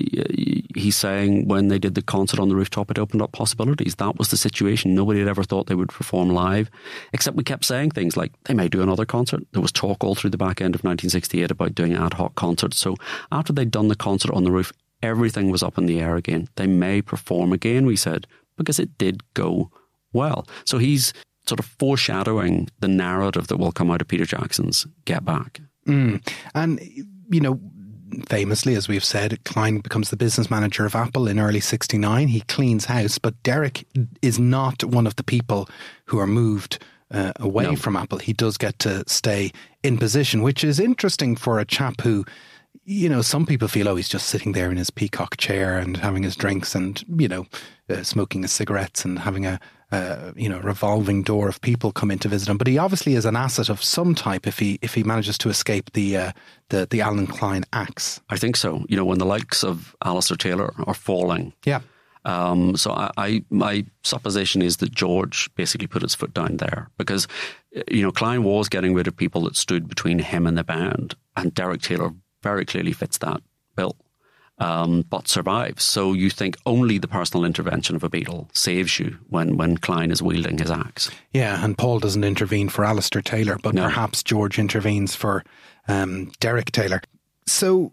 he's saying when they did the concert on the rooftop, it opened up possibilities. That was the situation. Nobody had ever thought they would perform live, except we kept saying things like they may do another concert. There was talk all through the back end of 1968 about doing ad hoc concerts. So after they'd done the concert on the roof, everything was up in the air again. They may perform again, we said, because it did go well. So he's sort of foreshadowing the narrative that will come out of Peter Jackson's Get Back. Mm. And, you know, famously, as we've said, Klein becomes the business manager of Apple in early 69. He cleans house, but Derek is not one of the people who are moved uh, away no. from Apple. He does get to stay in position, which is interesting for a chap who you know, some people feel, oh, he's just sitting there in his peacock chair and having his drinks and, you know, uh, smoking his cigarettes and having a, uh, you know, revolving door of people come in to visit him. But he obviously is an asset of some type if he if he manages to escape the uh, the the Allen Klein axe. I think so. You know, when the likes of Alistair Taylor are falling, yeah. Um, so I, I, my supposition is that George basically put his foot down there because, you know, Klein was getting rid of people that stood between him and the band, and Derek Taylor very clearly fits that um, but survives. So you think only the personal intervention of a Beatle saves you when, when Klein is wielding his axe. Yeah, and Paul doesn't intervene for Alistair Taylor, but no. perhaps George intervenes for um, Derek Taylor. So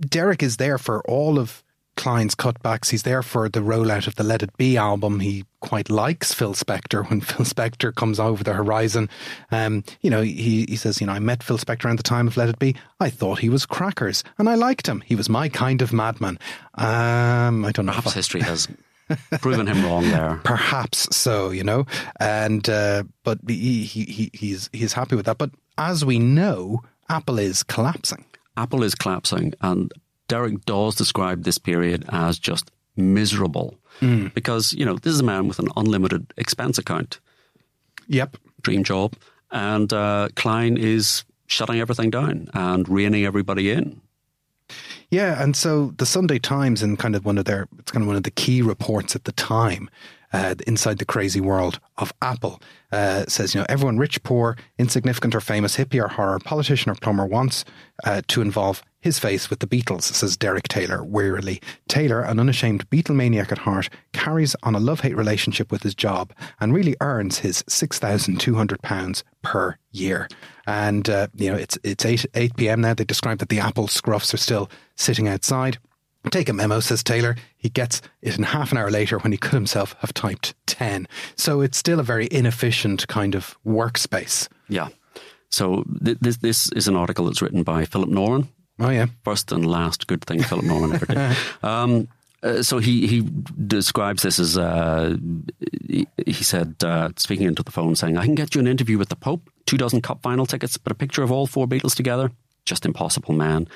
Derek is there for all of Klein's cutbacks. He's there for the rollout of the Let It Be album. He quite likes Phil Spector when (laughs) Phil Spector comes over the horizon. Um, you know, he, he says, you know, I met Phil Spector around the time of Let It Be. I thought he was crackers and I liked him. He was my kind of madman. Um, I don't know. Perhaps history has (laughs) proven him wrong there. Perhaps so, you know. And, uh, but he, he, he's, he's happy with that. But as we know, Apple is collapsing. Apple is collapsing and Derek Dawes described this period as just miserable mm. because, you know, this is a man with an unlimited expense account. Yep. Dream job. And uh, Klein is shutting everything down and reining everybody in. Yeah, and so the Sunday Times, in kind of one of their, it's kind of one of the key reports at the time, uh, inside the crazy world of Apple, uh, says, you know, everyone rich, poor, insignificant or famous, hippie or horror, politician or plumber wants uh, to involve his face with the Beatles, says Derek Taylor wearily. Taylor, an unashamed Beatlemaniac at heart, carries on a love hate relationship with his job and really earns his £6,200 per year. And, uh, you know, it's, it's 8, 8 p.m. now. They describe that the Apple scruffs are still sitting outside. Take a memo, says Taylor. He gets it in half an hour later when he could himself have typed 10. So it's still a very inefficient kind of workspace. Yeah. So th- this this is an article that's written by Philip Norman, Oh yeah, first and last good thing Philip Norman ever did. (laughs) Um, uh, so he he describes this as uh, he, he, said uh, speaking into the phone saying I can get you an interview with the Pope, two dozen cup final tickets, but a picture of all four Beatles together. just impossible man.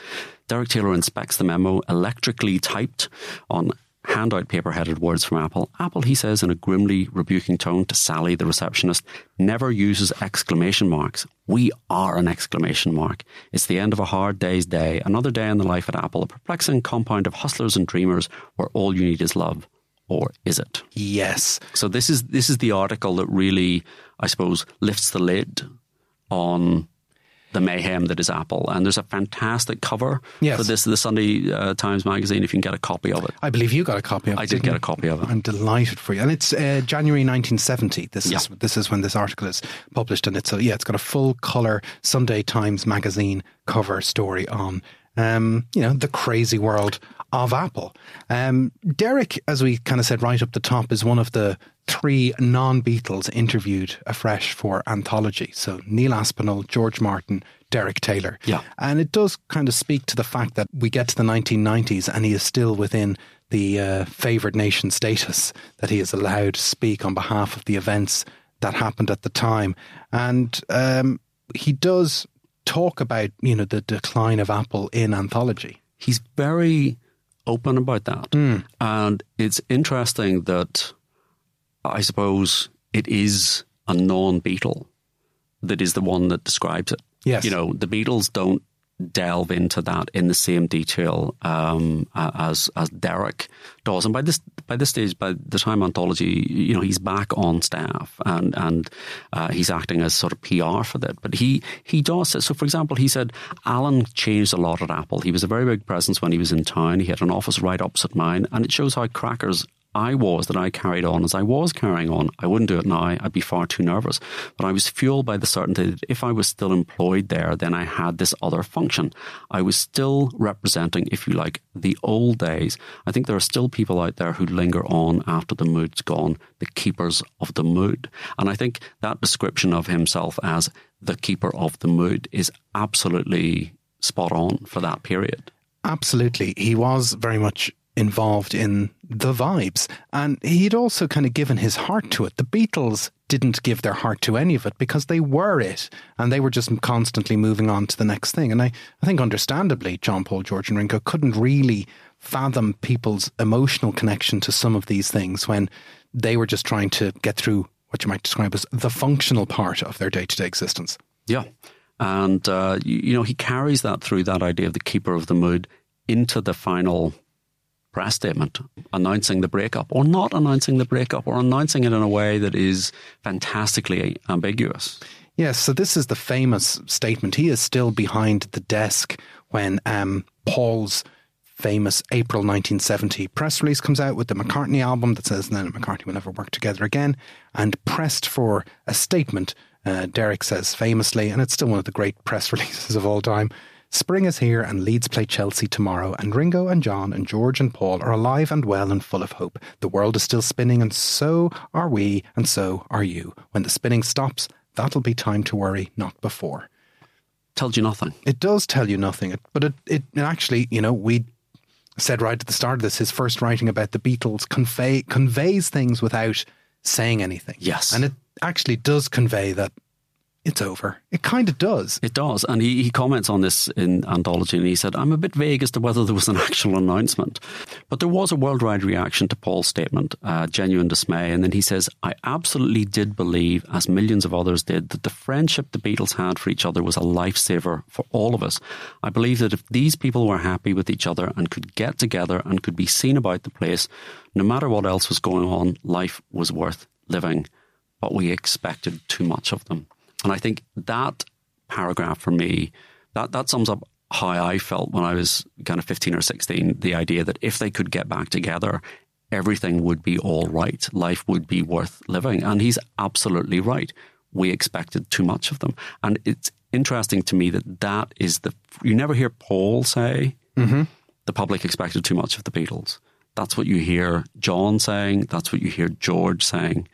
Derek Taylor inspects the memo, electrically typed on handout paper headed words from Apple. Apple, he says in a grimly rebuking tone to Sally, the receptionist, never uses exclamation marks. We are an exclamation mark. It's the end of a hard day's day, another day in the life at Apple, a perplexing compound of hustlers and dreamers where all you need is love. Or is it? Yes. So this is this is the article that really, I suppose, lifts the lid on the mayhem that is Apple. And there's a fantastic cover Yes. for this, the Sunday uh, Times magazine, if you can get a copy of it. I believe you got a copy of it. I did get a copy of it. I'm delighted for you. And it's uh, January 1970. This is this is when this article is published, and it's a, yeah, it's got a full color Sunday Times magazine cover story on um, you know the crazy world of Apple. Um, Derek, as we kind of said right up the top, is one of the three non-Beatles interviewed afresh for anthology. So Neil Aspinall, George Martin, Derek Taylor. Yeah. And it does kind of speak to the fact that we get to the 1990s and he is still within the uh, favoured nation status, that he is allowed to speak on behalf of the events that happened at the time. And um, he does talk about, you know, the decline of Apple in anthology. He's very open about that. Hmm. And it's interesting that I suppose it is a non Beatle that is the one that describes it. Yes. You know, the Beatles don't delve into that in the same detail um, as as Derek does. And by this by this stage, by the time anthology, you know, he's back on staff and and uh, he's acting as sort of PR for that. But he he does. So, for example, he said Allen changed a lot at Apple. He was a very big presence when he was in town. He had an office right opposite mine, and it shows how crackers I was that I carried on as I was carrying on. I wouldn't do it now. I'd be far too nervous. But I was fueled by the certainty that if I was still employed there, then I had this other function. I was still representing, if you like, the old days. I think there are still people out there who linger on after the mood's gone, the keepers of the mood. And I think that description of himself as the keeper of the mood is absolutely spot on for that period. Absolutely. He was very much involved in the vibes. And he'd also kind of given his heart to it. The Beatles didn't give their heart to any of it because they were it and they were just constantly moving on to the next thing. And I, I think understandably, John Paul, George and Ringo couldn't really fathom people's emotional connection to some of these things when they were just trying to get through what you might describe as the functional part of their day to day existence. Yeah. And, uh, you, you know, he carries that through that idea of the keeper of the mood into the final press statement, announcing the breakup or not announcing the breakup or announcing it in a way that is fantastically ambiguous. Yes, so this is the famous statement. He is still behind the desk when um, Paul's famous April 1970 press release comes out with the McCartney album that says Lennon and McCartney will never work together again, and pressed for a statement. Uh, Derek says famously, and it's still one of the great press (laughs) releases of all time. Spring is here and Leeds play Chelsea tomorrow, and Ringo and John and George and Paul are alive and well and full of hope. The world is still spinning, and so are we, and so are you. When the spinning stops, that'll be time to worry, not before. Tells you nothing. It does tell you nothing, but it, it actually, you know, we said right at the start of this, his first writing about the Beatles convey conveys things without saying anything. Yes. and it actually does convey that it's over. It kind of does. It does. And he, he comments on this in Anthology and he said, I'm a bit vague as to whether there was an (laughs) actual announcement. But there was a worldwide reaction to Paul's statement, uh, genuine dismay. And then he says, I absolutely did believe, as millions of others did, that the friendship the Beatles had for each other was a lifesaver for all of us. I believe that if these people were happy with each other and could get together and could be seen about the place, no matter what else was going on, life was worth living. But we expected too much of them. And I think that paragraph for me, that, that sums up how I felt when I was kind of 15 or 16. The idea that if they could get back together, everything would be all right. Life would be worth living. And he's absolutely right. We expected too much of them. And it's interesting to me that that is the, you never hear Paul say, mm-hmm. the public expected too much of the Beatles. That's what you hear John saying. That's what you hear George saying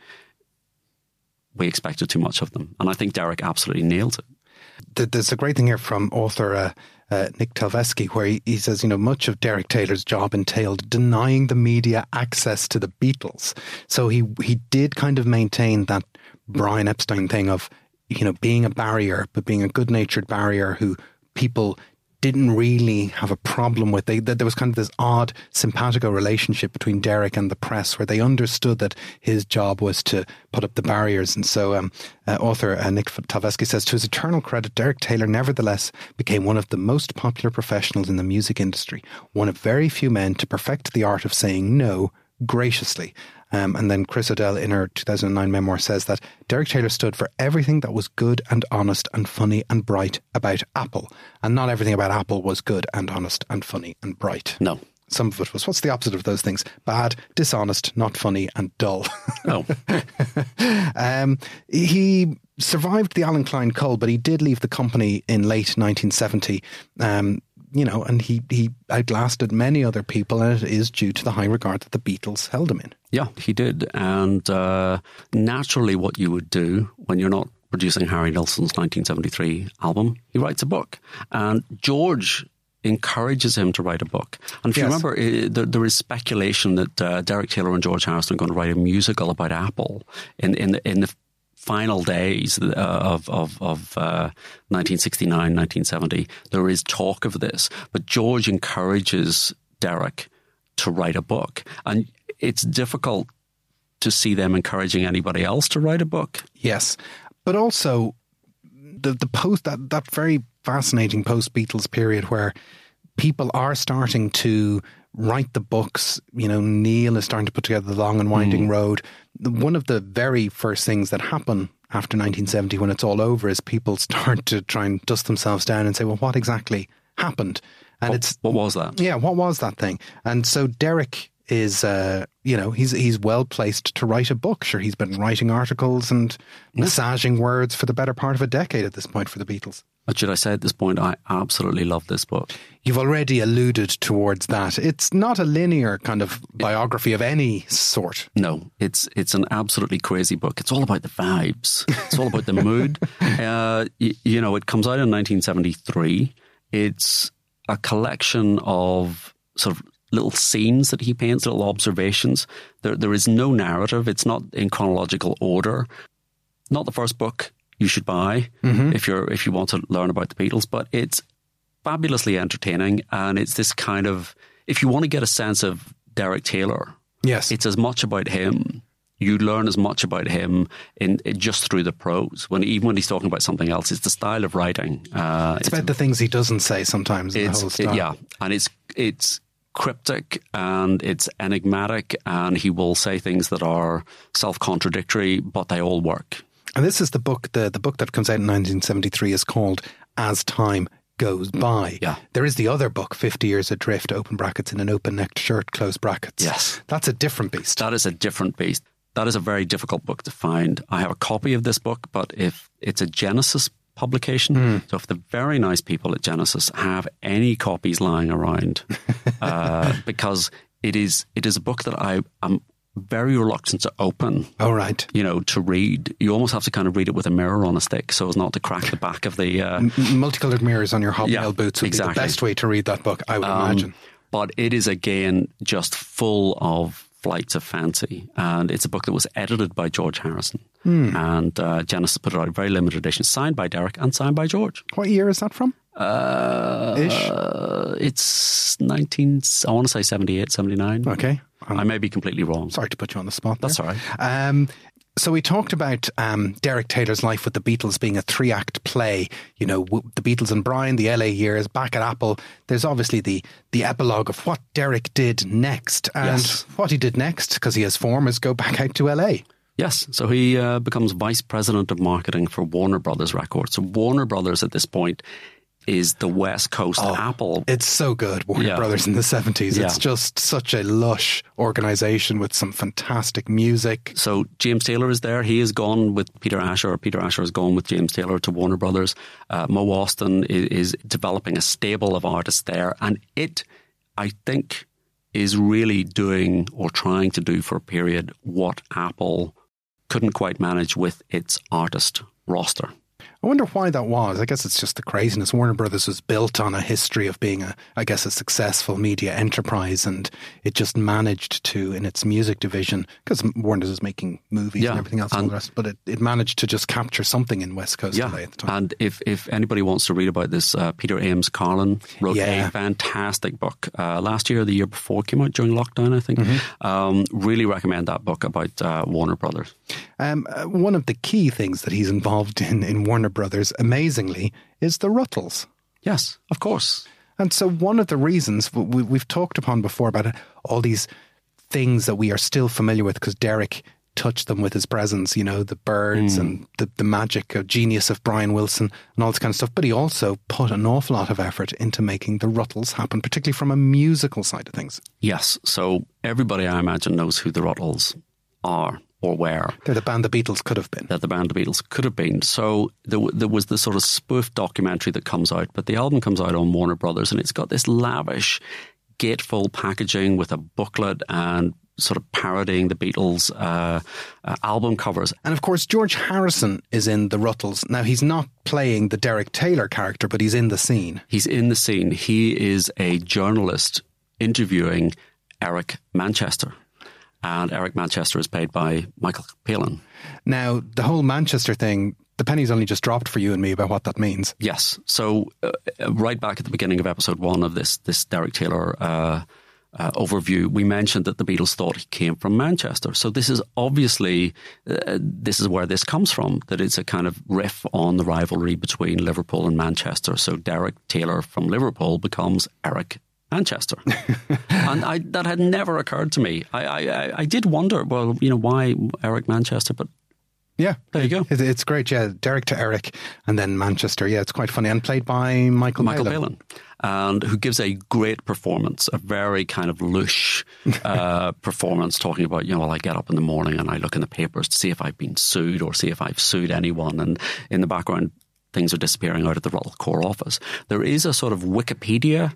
we expected too much of them. And I think Derek absolutely nails it. There's a great thing here from author uh, uh, Nick Talevski where he, he says, you know, much of Derek Taylor's job entailed denying the media access to the Beatles. So he he did kind of maintain that Brian Epstein thing of, you know, being a barrier, but being a good natured barrier who people didn't really have a problem with. They, that there was kind of this odd simpatico relationship between Derek and the press, where they understood that his job was to put up the barriers. And so, um, uh, author uh, Nick Talevski says, to his eternal credit, Derek Taylor nevertheless became one of the most popular professionals in the music industry, one of very few men to perfect the art of saying no graciously. Um, and then Chris O'Dell in her 2009 memoir says that Derek Taylor stood for everything that was good and honest and funny and bright about Apple. And not everything about Apple was good and honest and funny and bright. No. Some of it was what's the opposite of those things? Bad, dishonest, not funny, and dull. No. (laughs) um, he survived the Allen Klein cull, but he did leave the company in late 1970. Um, you know, and he, he outlasted many other people, and it is due to the high regard that the Beatles held him in. Yeah, he did. And uh, naturally, what you would do when you're not producing Harry Nilsson's 1973 album, he writes a book. And George encourages him to write a book. And if Yes. you remember, uh, there, there is speculation that uh, Derek Taylor and George Harrison are going to write a musical about Apple in, in, the, in the final days uh, of, of, of uh, 1969, 1970. There is talk of this. But George encourages Derek to write a book. And it's difficult to see them encouraging anybody else to write a book. Yes, but also the the post that that very fascinating post Beatles period where people are starting to write the books. You know, Neil is starting to put together the Long and Winding hmm. Road. One of the very first things that happen after 1970, when it's all over, is people (laughs) start to try and dust themselves down and say, "Well, what exactly happened?" And it's What was that? yeah, what was that thing? And so Derek is, uh, you know, he's he's well placed to write a book. Sure, he's been writing articles and massaging words for the better part of a decade at this point for the Beatles. But should I say at this point, I absolutely love this book. You've already alluded towards that. It's not a linear kind of biography of any sort. No, it's it's an absolutely crazy book. It's all about the vibes. It's all about the mood. (laughs) Uh, y- you know, it comes out in 1973. It's a collection of sort of little scenes that he paints, little observations. There, there is no narrative. It's not in chronological order. Not the first book you should buy if you're if you want to learn about the Beatles, but it's fabulously entertaining, and it's this kind of if you want to get a sense of Derek Taylor, Yes. it's as much about him. You learn as much about him in, in just through the prose. When even when he's talking about something else, it's the style of writing. Uh, it's about the things he doesn't say sometimes in the it's whole it- yeah, and it's it's cryptic and it's enigmatic, and he will say things that are self contradictory, but they all work. And this is the book, the, the book that comes out in 1973 is called As Time Goes By. Yeah. There is the other book, 50 Years Adrift, open brackets, in an open necked shirt, close brackets. Yes. That's a different beast. That is a different beast. That is a very difficult book to find. I have a copy of this book, but if it's a Genesis publication, so if the very nice people at Genesis have any copies lying around, (laughs) uh, because it is it is a book that I am very reluctant to open. All right. You know, to read, you almost have to kind of read it with a mirror on a stick, so as not to crack the back of the. Uh, M- multicolored mirrors on your hobnail Yeah, boots would be the best way to read that book, I would Um, imagine. But it is again just full of flights of fancy, and it's a book that was edited by George Harrison, Hmm. and uh, Genesis put it out a very limited edition, signed by Derek and signed by George. What year is that from? Uh, Ish. it's nineteen. I want to say 78, 79. Okay. I may be completely wrong. Sorry to put you on the spot. That's there. all right. Um, so we talked about um, Derek Taylor's life with the Beatles being a three-act play. You know, w- the Beatles and Brian, the LA years, back at Apple. There's obviously the the epilogue of what Derek did next, and Yes. what he did next because he has form is go back out to LA. Yes, so he uh, becomes vice president of marketing for Warner Brothers Records. So Warner Brothers at this point is the West Coast Apple. It's so good, Warner Yeah. Brothers in the 70s. Yeah. It's just such a lush organization with some fantastic music. So James Taylor is there. He is gone with Peter Asher. Peter Asher has gone with James Taylor to Warner Brothers. Uh, Mo Ostin is, is developing a stable of artists there, and it, I think, is really doing or trying to do for a period what Apple couldn't quite manage with its artist roster. I wonder why that was. I guess it's just the craziness. Warner Brothers was built on a history of being a, I guess, a successful media enterprise, and it just managed to, in its music division, because Warner was making movies Yeah, and everything else, and and- the rest, but it, it managed to just capture something in West Coast Yeah, LA at the time. and if if anybody wants to read about this, uh, Peter Ames Carlin wrote Yeah. a fantastic book uh, last year, or the year before, it came out during lockdown, I think. Mm-hmm. Um, really recommend that book about uh, Warner Brothers. Um, uh, one of the key things that he's involved in in Warner Brothers, amazingly, is the Rutles. Yes, of course. And so, one of the reasons we, we've talked upon before about all these things that we are still familiar with because Derek touched them with his presence, you know, the Byrds and the, the magic of genius of Brian Wilson and all this kind of stuff. But he also put an awful lot of effort into making the Rutles happen, particularly from a musical side of things. Yes, so everybody, I imagine, knows who the Rutles are or were. They're the band the Beatles could have been. that the band The Beatles could have been. So there, there was this sort of spoof documentary that comes out, but the album comes out on Warner Brothers, and it's got this lavish, gatefold packaging with a booklet and sort of parodying the Beatles uh, uh, album covers. And of course, George Harrison is in the Rutles. Now, he's not playing the Derek Taylor character, but he's in the scene. He's in the scene. He is a journalist interviewing Eric Manchester. And Eric Manchester is played by Michael Palin. Now, the whole Manchester thing, the penny's only just dropped for you and me about what that means. Yes. So uh, uh, right back at the beginning of episode one of this this Derek Taylor uh, uh, overview, we mentioned that the Beatles thought he came from Manchester. So this is obviously uh, this is where this comes from. That it's a kind of riff on the rivalry between Liverpool and Manchester. So Derek Taylor from Liverpool becomes Eric. Manchester, (laughs) and I, that had never occurred to me. I, I, I- did wonder, well, you know, why Eric Manchester, but Yeah. There you go. It's great. Yeah. Derek to Eric and then Manchester. Yeah, it's quite funny. And played by Michael, Michael Palin. And who gives a great performance, a very kind of lush (laughs) uh, performance, talking about you know, well, I get up in the morning and I look in the papers to see if I've been sued or see if I've sued anyone, and in the background things are disappearing out of the Rutle Corps office. There is a sort of Wikipedia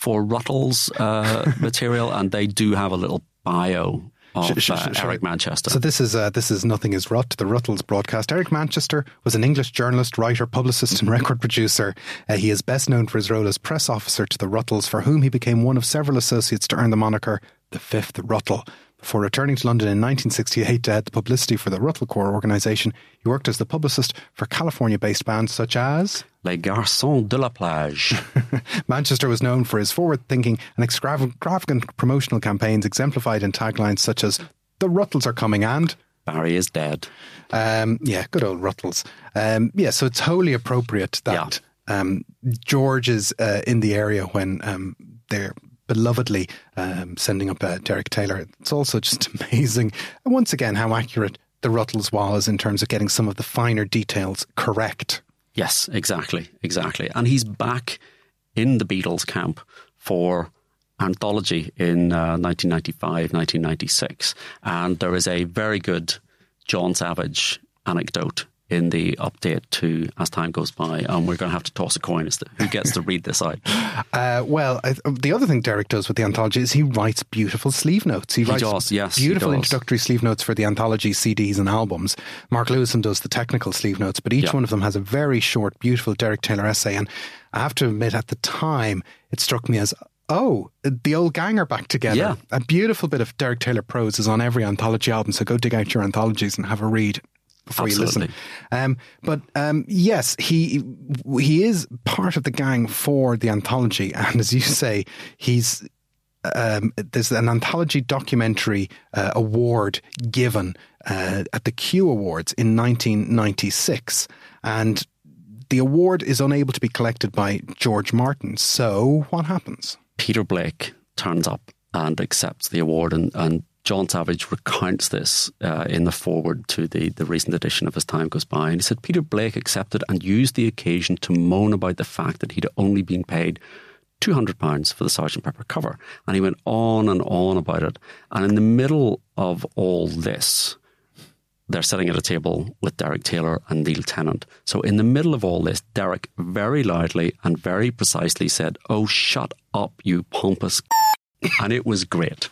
for Rutle's uh, (laughs) material, and they do have a little bio of Sh- uh, Eric Manchester. So this is uh, this is nothing is rut. The Rutles broadcast. Eric Manchester was an English journalist, writer, publicist, and record producer. Uh, he is best known for his role as press officer to the Rutles, for whom he became one of several associates to earn the moniker the Fifth Rutle. Before returning to London in 1968 to head the publicity for the Rutle Corps organisation, he worked as the publicist for California-based bands such as Les Garçons de la Plage. (laughs) Manchester was known for his forward thinking and extravagant promotional campaigns exemplified in taglines such as The Rutles are coming and Barry is dead. um, yeah, good old Rutles. Um, yeah, so it's wholly appropriate that um, George is uh, in the area when um, they're belovedly um, sending up uh, Derek Taylor. It's also just (laughs) amazing, once again, how accurate the Rutles was in terms of getting some of the finer details correct. Yes, exactly, exactly. And he's back in the Beatles camp for anthology in uh, 1995, 1996. And there is a very good John Savage anecdote in the update to As Time Goes By. And we're going to have to toss a coin as to who gets to read this out. (laughs) Uh, well, I, the other thing Derek does with the anthology is he writes beautiful sleeve notes. He, He writes does, yes, beautiful introductory sleeve notes for the anthology CDs and albums. Mark Lewisohn does the technical sleeve notes, but each Yeah. one of them has a very short, beautiful Derek Taylor essay. And I have to admit, at the time, it struck me as. Oh, the old gang are back together. Yeah. A beautiful bit of Derek Taylor prose is on every anthology album, so go dig out your anthologies and have a read before you listen. Um, but um, yes, he he is part of the gang for the anthology, (laughs) and as you say, he's um, there's an anthology documentary uh, award given uh, at the Q Awards in 1996, and the award is unable to be collected by George Martin. So what happens? Peter Blake turns up and accepts the award, and, and John Savage recounts this uh, in the foreword to the, the recent edition of As Time Goes By. And he said Peter Blake accepted and used the occasion to moan about the fact that he'd only been paid £200 for the Sgt. Pepper cover. And he went on and on about it. And in the middle of all this, they're sitting at a table with Derek Taylor and Neil Tennant. So in the middle of all this, Derek very loudly and very precisely said, Oh, shut up, you pompous. (laughs) and it was great.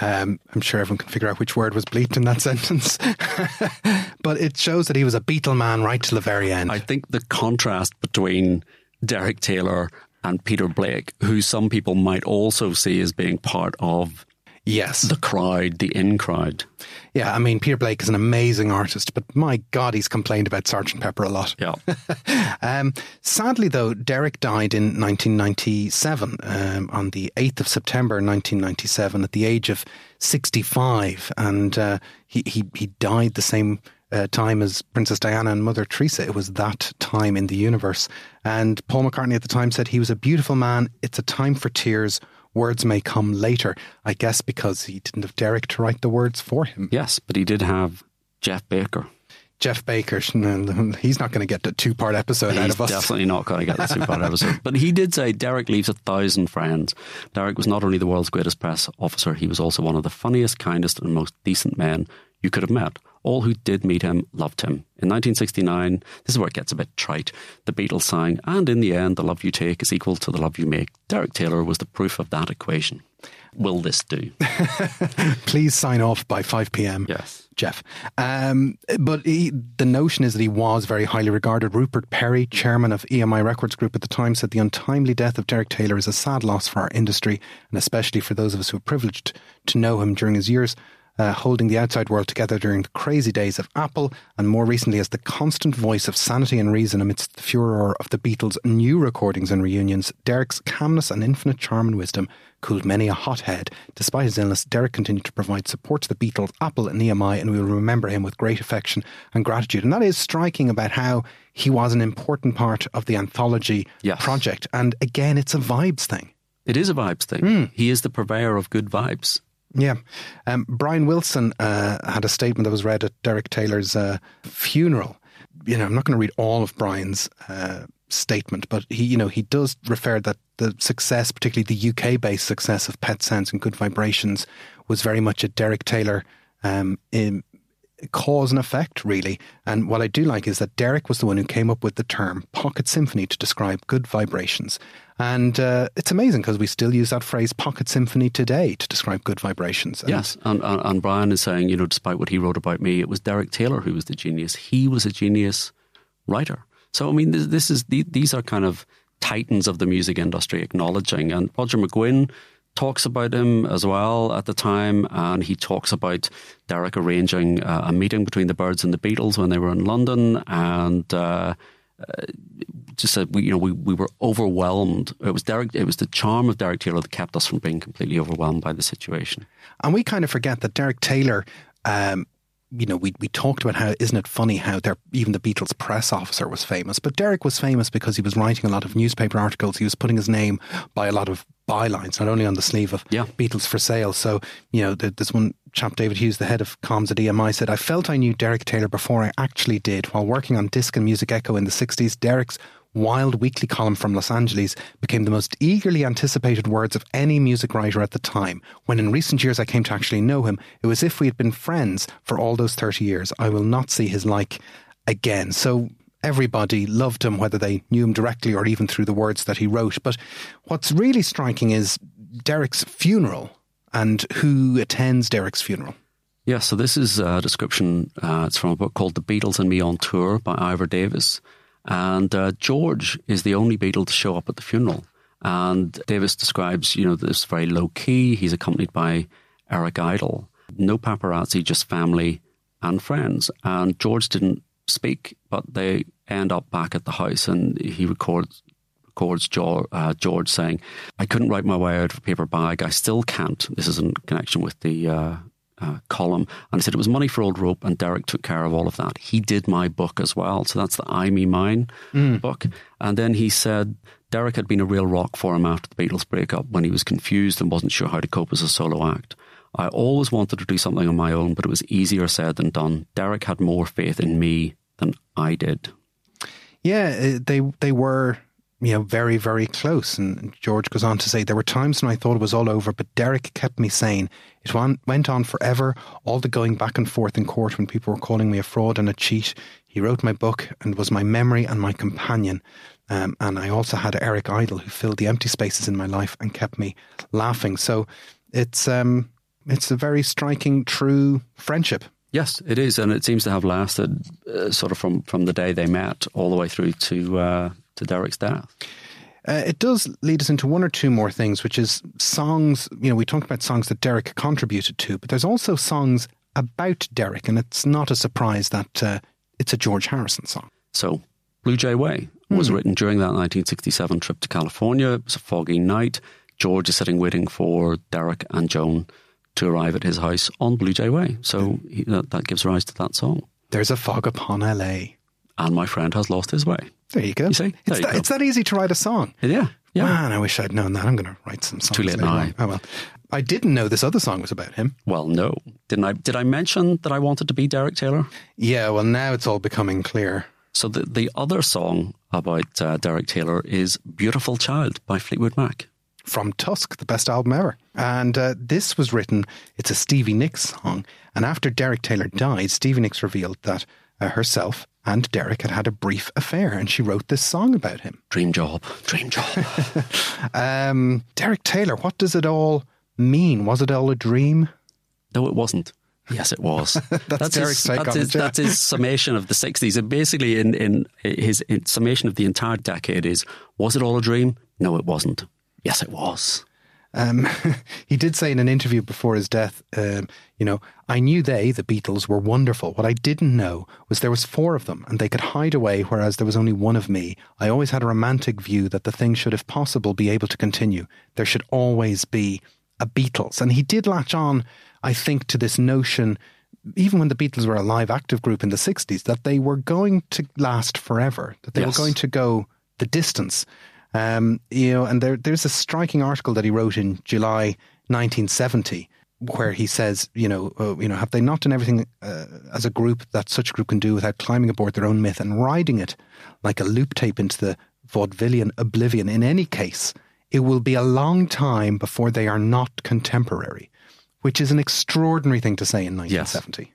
Um, I'm sure everyone can figure out which word was bleeped in that (laughs) sentence. (laughs) but it shows that he was a Beatle man right to the very end. I think the contrast between Derek Taylor and Peter Blake, who some people might also see as being part of yes. the crowd, the in crowd. Yeah, I mean, Peter Blake is an amazing artist, but my God, he's complained about Sergeant Pepper a lot. Yeah. (laughs) um, sadly, though, Derek died in 1997, um, on the 8th of September 1997, at the age of 65. And uh, he, he, he died the same uh, time as Princess Diana and Mother Teresa. It was that time in the universe. And Paul McCartney at the time said he was a beautiful man. It's a time for tears words may come later. I guess because he didn't have Derek to write the words for him. Yes, but he did have Geoff Baker. Geoff Baker, (laughs) he's not going to get the two part episode he's out of us. definitely not going to get the (laughs) two part episode. But he did say Derek leaves a thousand friends. Derek was not only the world's greatest press officer, he was also one of the funniest, kindest, and most decent men you could have met. All who did meet him loved him. In 1969, this is where it gets a bit trite. The Beatles sang, and in the end, the love you take is equal to the love you make. Derek Taylor was the proof of that equation. Will this do? (laughs) Please sign off by 5 p.m. Yes. Geoff. Um, but he, the notion is that he was very highly regarded. Rupert Perry, chairman of EMI Records Group at the time, said the untimely death of Derek Taylor is a sad loss for our industry, and especially for those of us who were privileged to know him during his years uh, holding the outside world together during the crazy days of Apple, and more recently as the constant voice of sanity and reason amidst the furor of the Beatles' new recordings and reunions. Derek's calmness and infinite charm and wisdom cooled many a hothead. Despite his illness, Derek continued to provide support to the Beatles, Apple, and EMI, and we will remember him with great affection and gratitude. And that is striking about how he was an important part of the anthology yes. project. And again, it's a vibes thing. It is a vibes thing. Mm. He is the purveyor of good vibes. Yeah. Um, Brian Wilson uh, had a statement that was read at Derek Taylor's uh, funeral. You know, I'm not going to read all of Brian's uh, statement, but he, you know, he does refer that the success, particularly the UK based success of Pet Sounds and Good Vibrations, was very much a Derek Taylor um, in, cause and effect, really. And what I do like is that Derek was the one who came up with the term pocket symphony to describe good vibrations. And uh, it's amazing because we still use that phrase pocket symphony today to describe good vibrations. And yes. And, and, and, Brian is saying, you know, despite what he wrote about me, it was Derek Taylor who was the genius. He was a genius writer. So, I mean, this, this is, these are kind of titans of the music industry acknowledging. And Roger McGuinn talks about him as well at the time, and he talks about Derek arranging uh, a meeting between the Byrds and the Beatles when they were in London, and uh, uh, just said we, you know, we, we were overwhelmed. It was Derek. It was the charm of Derek Taylor that kept us from being completely overwhelmed by the situation. And we kind of forget that Derek Taylor. Um, you know, we we talked about how isn't it funny how there even the Beatles press officer was famous, but Derek was famous because he was writing a lot of newspaper articles. He was putting his name by a lot of bylines, not only on the sleeve of yeah. Beatles for sale. So you know, there's one chap, David Hughes, the head of comms at EMI, said, "I felt I knew Derek Taylor before I actually did. While working on Disc and Music Echo in the '60s, Derek's wild weekly column from Los Angeles became the most eagerly anticipated words of any music writer at the time. When in recent years I came to actually know him, it was as if we had been friends for all those 30 years. I will not see his like again. So everybody loved him, whether they knew him directly or even through the words that he wrote. But what's really striking is Derek's funeral and who attends Derek's funeral. Yeah, so this is a description. Uh, it's from a book called The Beatles and Me on Tour by Ivor Davis. And uh, George is the only Beatle to show up at the funeral. And Davis describes, you know, this very low key. He's accompanied by Eric Idle. No paparazzi, just family and friends. And George didn't speak, but they end up back at the house and he records records George, uh, George saying, I couldn't write my way out of a paper bag. I still can't. This is in connection with the uh, uh, column. And I said it was money for old rope, and Derek took care of all of that. He did my book as well. So that's the I Me Mine mm. book. And then he said Derek had been a real rock for him after the Beatles breakup when he was confused and wasn't sure how to cope as a solo act. I always wanted to do something on my own, but it was easier said than done. Derek had more faith in me than I did. Yeah, uh, they they were you know, very, very close. And George goes on to say, There were times when I thought it was all over, but Derek kept me sane. It went on forever, all the going back and forth in court when people were calling me a fraud and a cheat. He wrote my book and was my memory and my companion. Um, and I also had Eric Idle, who filled the empty spaces in my life and kept me laughing. So it's, um, it's a very striking, true friendship. Yes, it is, and it seems to have lasted uh, sort of from, from the day they met all the way through to uh, to Derek's death. Uh, it does lead us into one or two more things, which is songs. You know, we talk about songs that Derek contributed to, but there's also songs about Derek, and it's not a surprise that uh, it's a George Harrison song. So, Blue Jay Way was written during that 1967 trip to California. It was a foggy night. George is sitting waiting for Derek and Joan to arrive at his house on Blue Jay Way. So he, that, that gives rise to that song. There's a fog upon LA. And my friend has lost his way. There you go. You see? It's, that, it's that easy to write a song. Yeah, yeah. Man, I wish I'd known that. I'm going to write some songs. too late now. Oh well. I didn't know this other song was about him. Well, no, didn't I? Did I mention that I wanted to be Derek Taylor? Yeah, well, now it's all becoming clear. So the the other song about uh, Derek Taylor is "Beautiful Child" by Fleetwood Mac. From Tusk, the best album ever. And uh, this was written, it's a Stevie Nicks song. And after Derek Taylor died, Stevie Nicks revealed that uh, herself and Derek had had a brief affair, and she wrote this song about him. Dream job, dream job. (laughs) Um, Derek Taylor, what does it all mean? Was it all a dream? no, it wasn't. Yes, it was. (laughs) That's Derek's his, take that's, on his, that's his summation of the 60s. And basically, in, in his in summation of the entire decade is was it all a dream? No, it wasn't. Yes, it was. Um, (laughs) he did say in an interview before his death, um, you know, I knew they, the Beatles, were wonderful. What I didn't know was there was four of them and they could hide away, whereas there was only one of me. I always had a romantic view that the thing should, if possible, be able to continue. There should always be a Beatles. And he did latch on, I think, to this notion, even when the Beatles were a live active group in the 60s, that they were going to last forever, that they Yes. were going to go the distance. Um, you know, and there, there's a striking article that he wrote in July 1970 where he says, you know, uh, you know, have they not done everything uh, as a group that such a group can do without climbing aboard their own myth and riding it like a loop tape into the vaudevillian oblivion? In any case, it will be a long time before they are not contemporary, which is an extraordinary thing to say in 1970.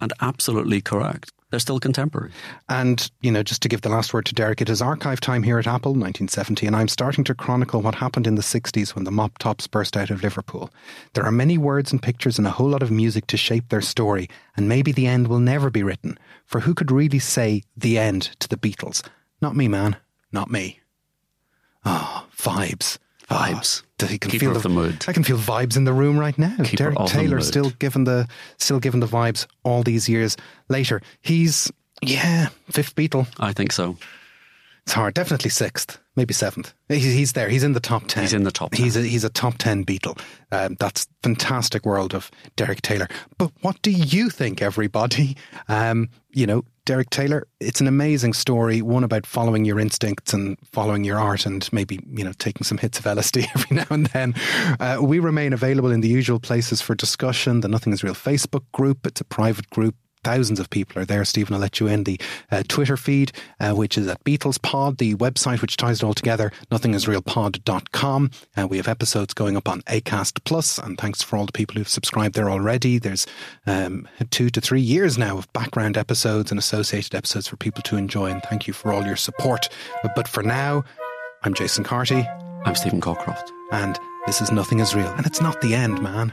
And absolutely correct. They're still contemporary. And, you know, just to give the last word to Derek, it is archive time here at Apple, 1970, and I'm starting to chronicle what happened in the 60s when the mop tops burst out of Liverpool. There are many words and pictures and a whole lot of music to shape their story, and maybe the end will never be written. For who could really say the end to the Beatles? Not me, man. Not me. Ah, vibes. Vibes. Oh, you can Keeper feel of the mood. I can feel vibes in the room right now. Keeper Derek the Taylor still giving the still giving the vibes all these years later. He's yeah, fifth Beatle. I think so. It's hard. Definitely sixth, maybe seventh. He's, he's there. He's in the top ten. He's in the top He's a, he's a top ten Beatle. Um, that's fantastic world of Derek Taylor. But what do you think, everybody? Um, you know, Derek Taylor. It's an amazing story. One about following your instincts and following your art, and maybe you know taking some hits of LSD (laughs) every now and then. Uh, we remain available in the usual places for discussion. The Nothing Is Real Facebook group. It's a private group. Thousands of people are there. Stephen, I'll let you in. The uh, Twitter feed, uh, which is at Beatles Pod, the website which ties it all together, nothingisrealpod.com. Uh, we have episodes going up on Acast Plus, and thanks for all the people who've subscribed there already. There's um, two to three years now of background episodes and associated episodes for people to enjoy, and thank you for all your support. But for now, I'm Jason Carty, I'm Stephen Cockcroft. and this is Nothing Is Real. And it's not the end, man.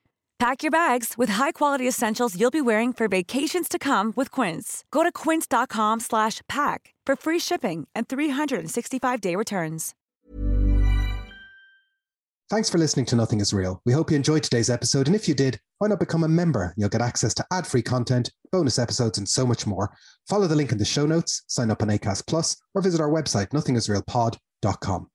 Pack your bags with high-quality essentials you'll be wearing for vacations to come with Quince. Go to quince.com slash pack for free shipping and 365-day returns. Thanks for listening to Nothing is Real. We hope you enjoyed today's episode, and if you did, why not become a member? You'll get access to ad free content, bonus episodes, and so much more. Follow the link in the show notes, sign up on ACAST Plus, or visit our website, nothingisrealpod.com.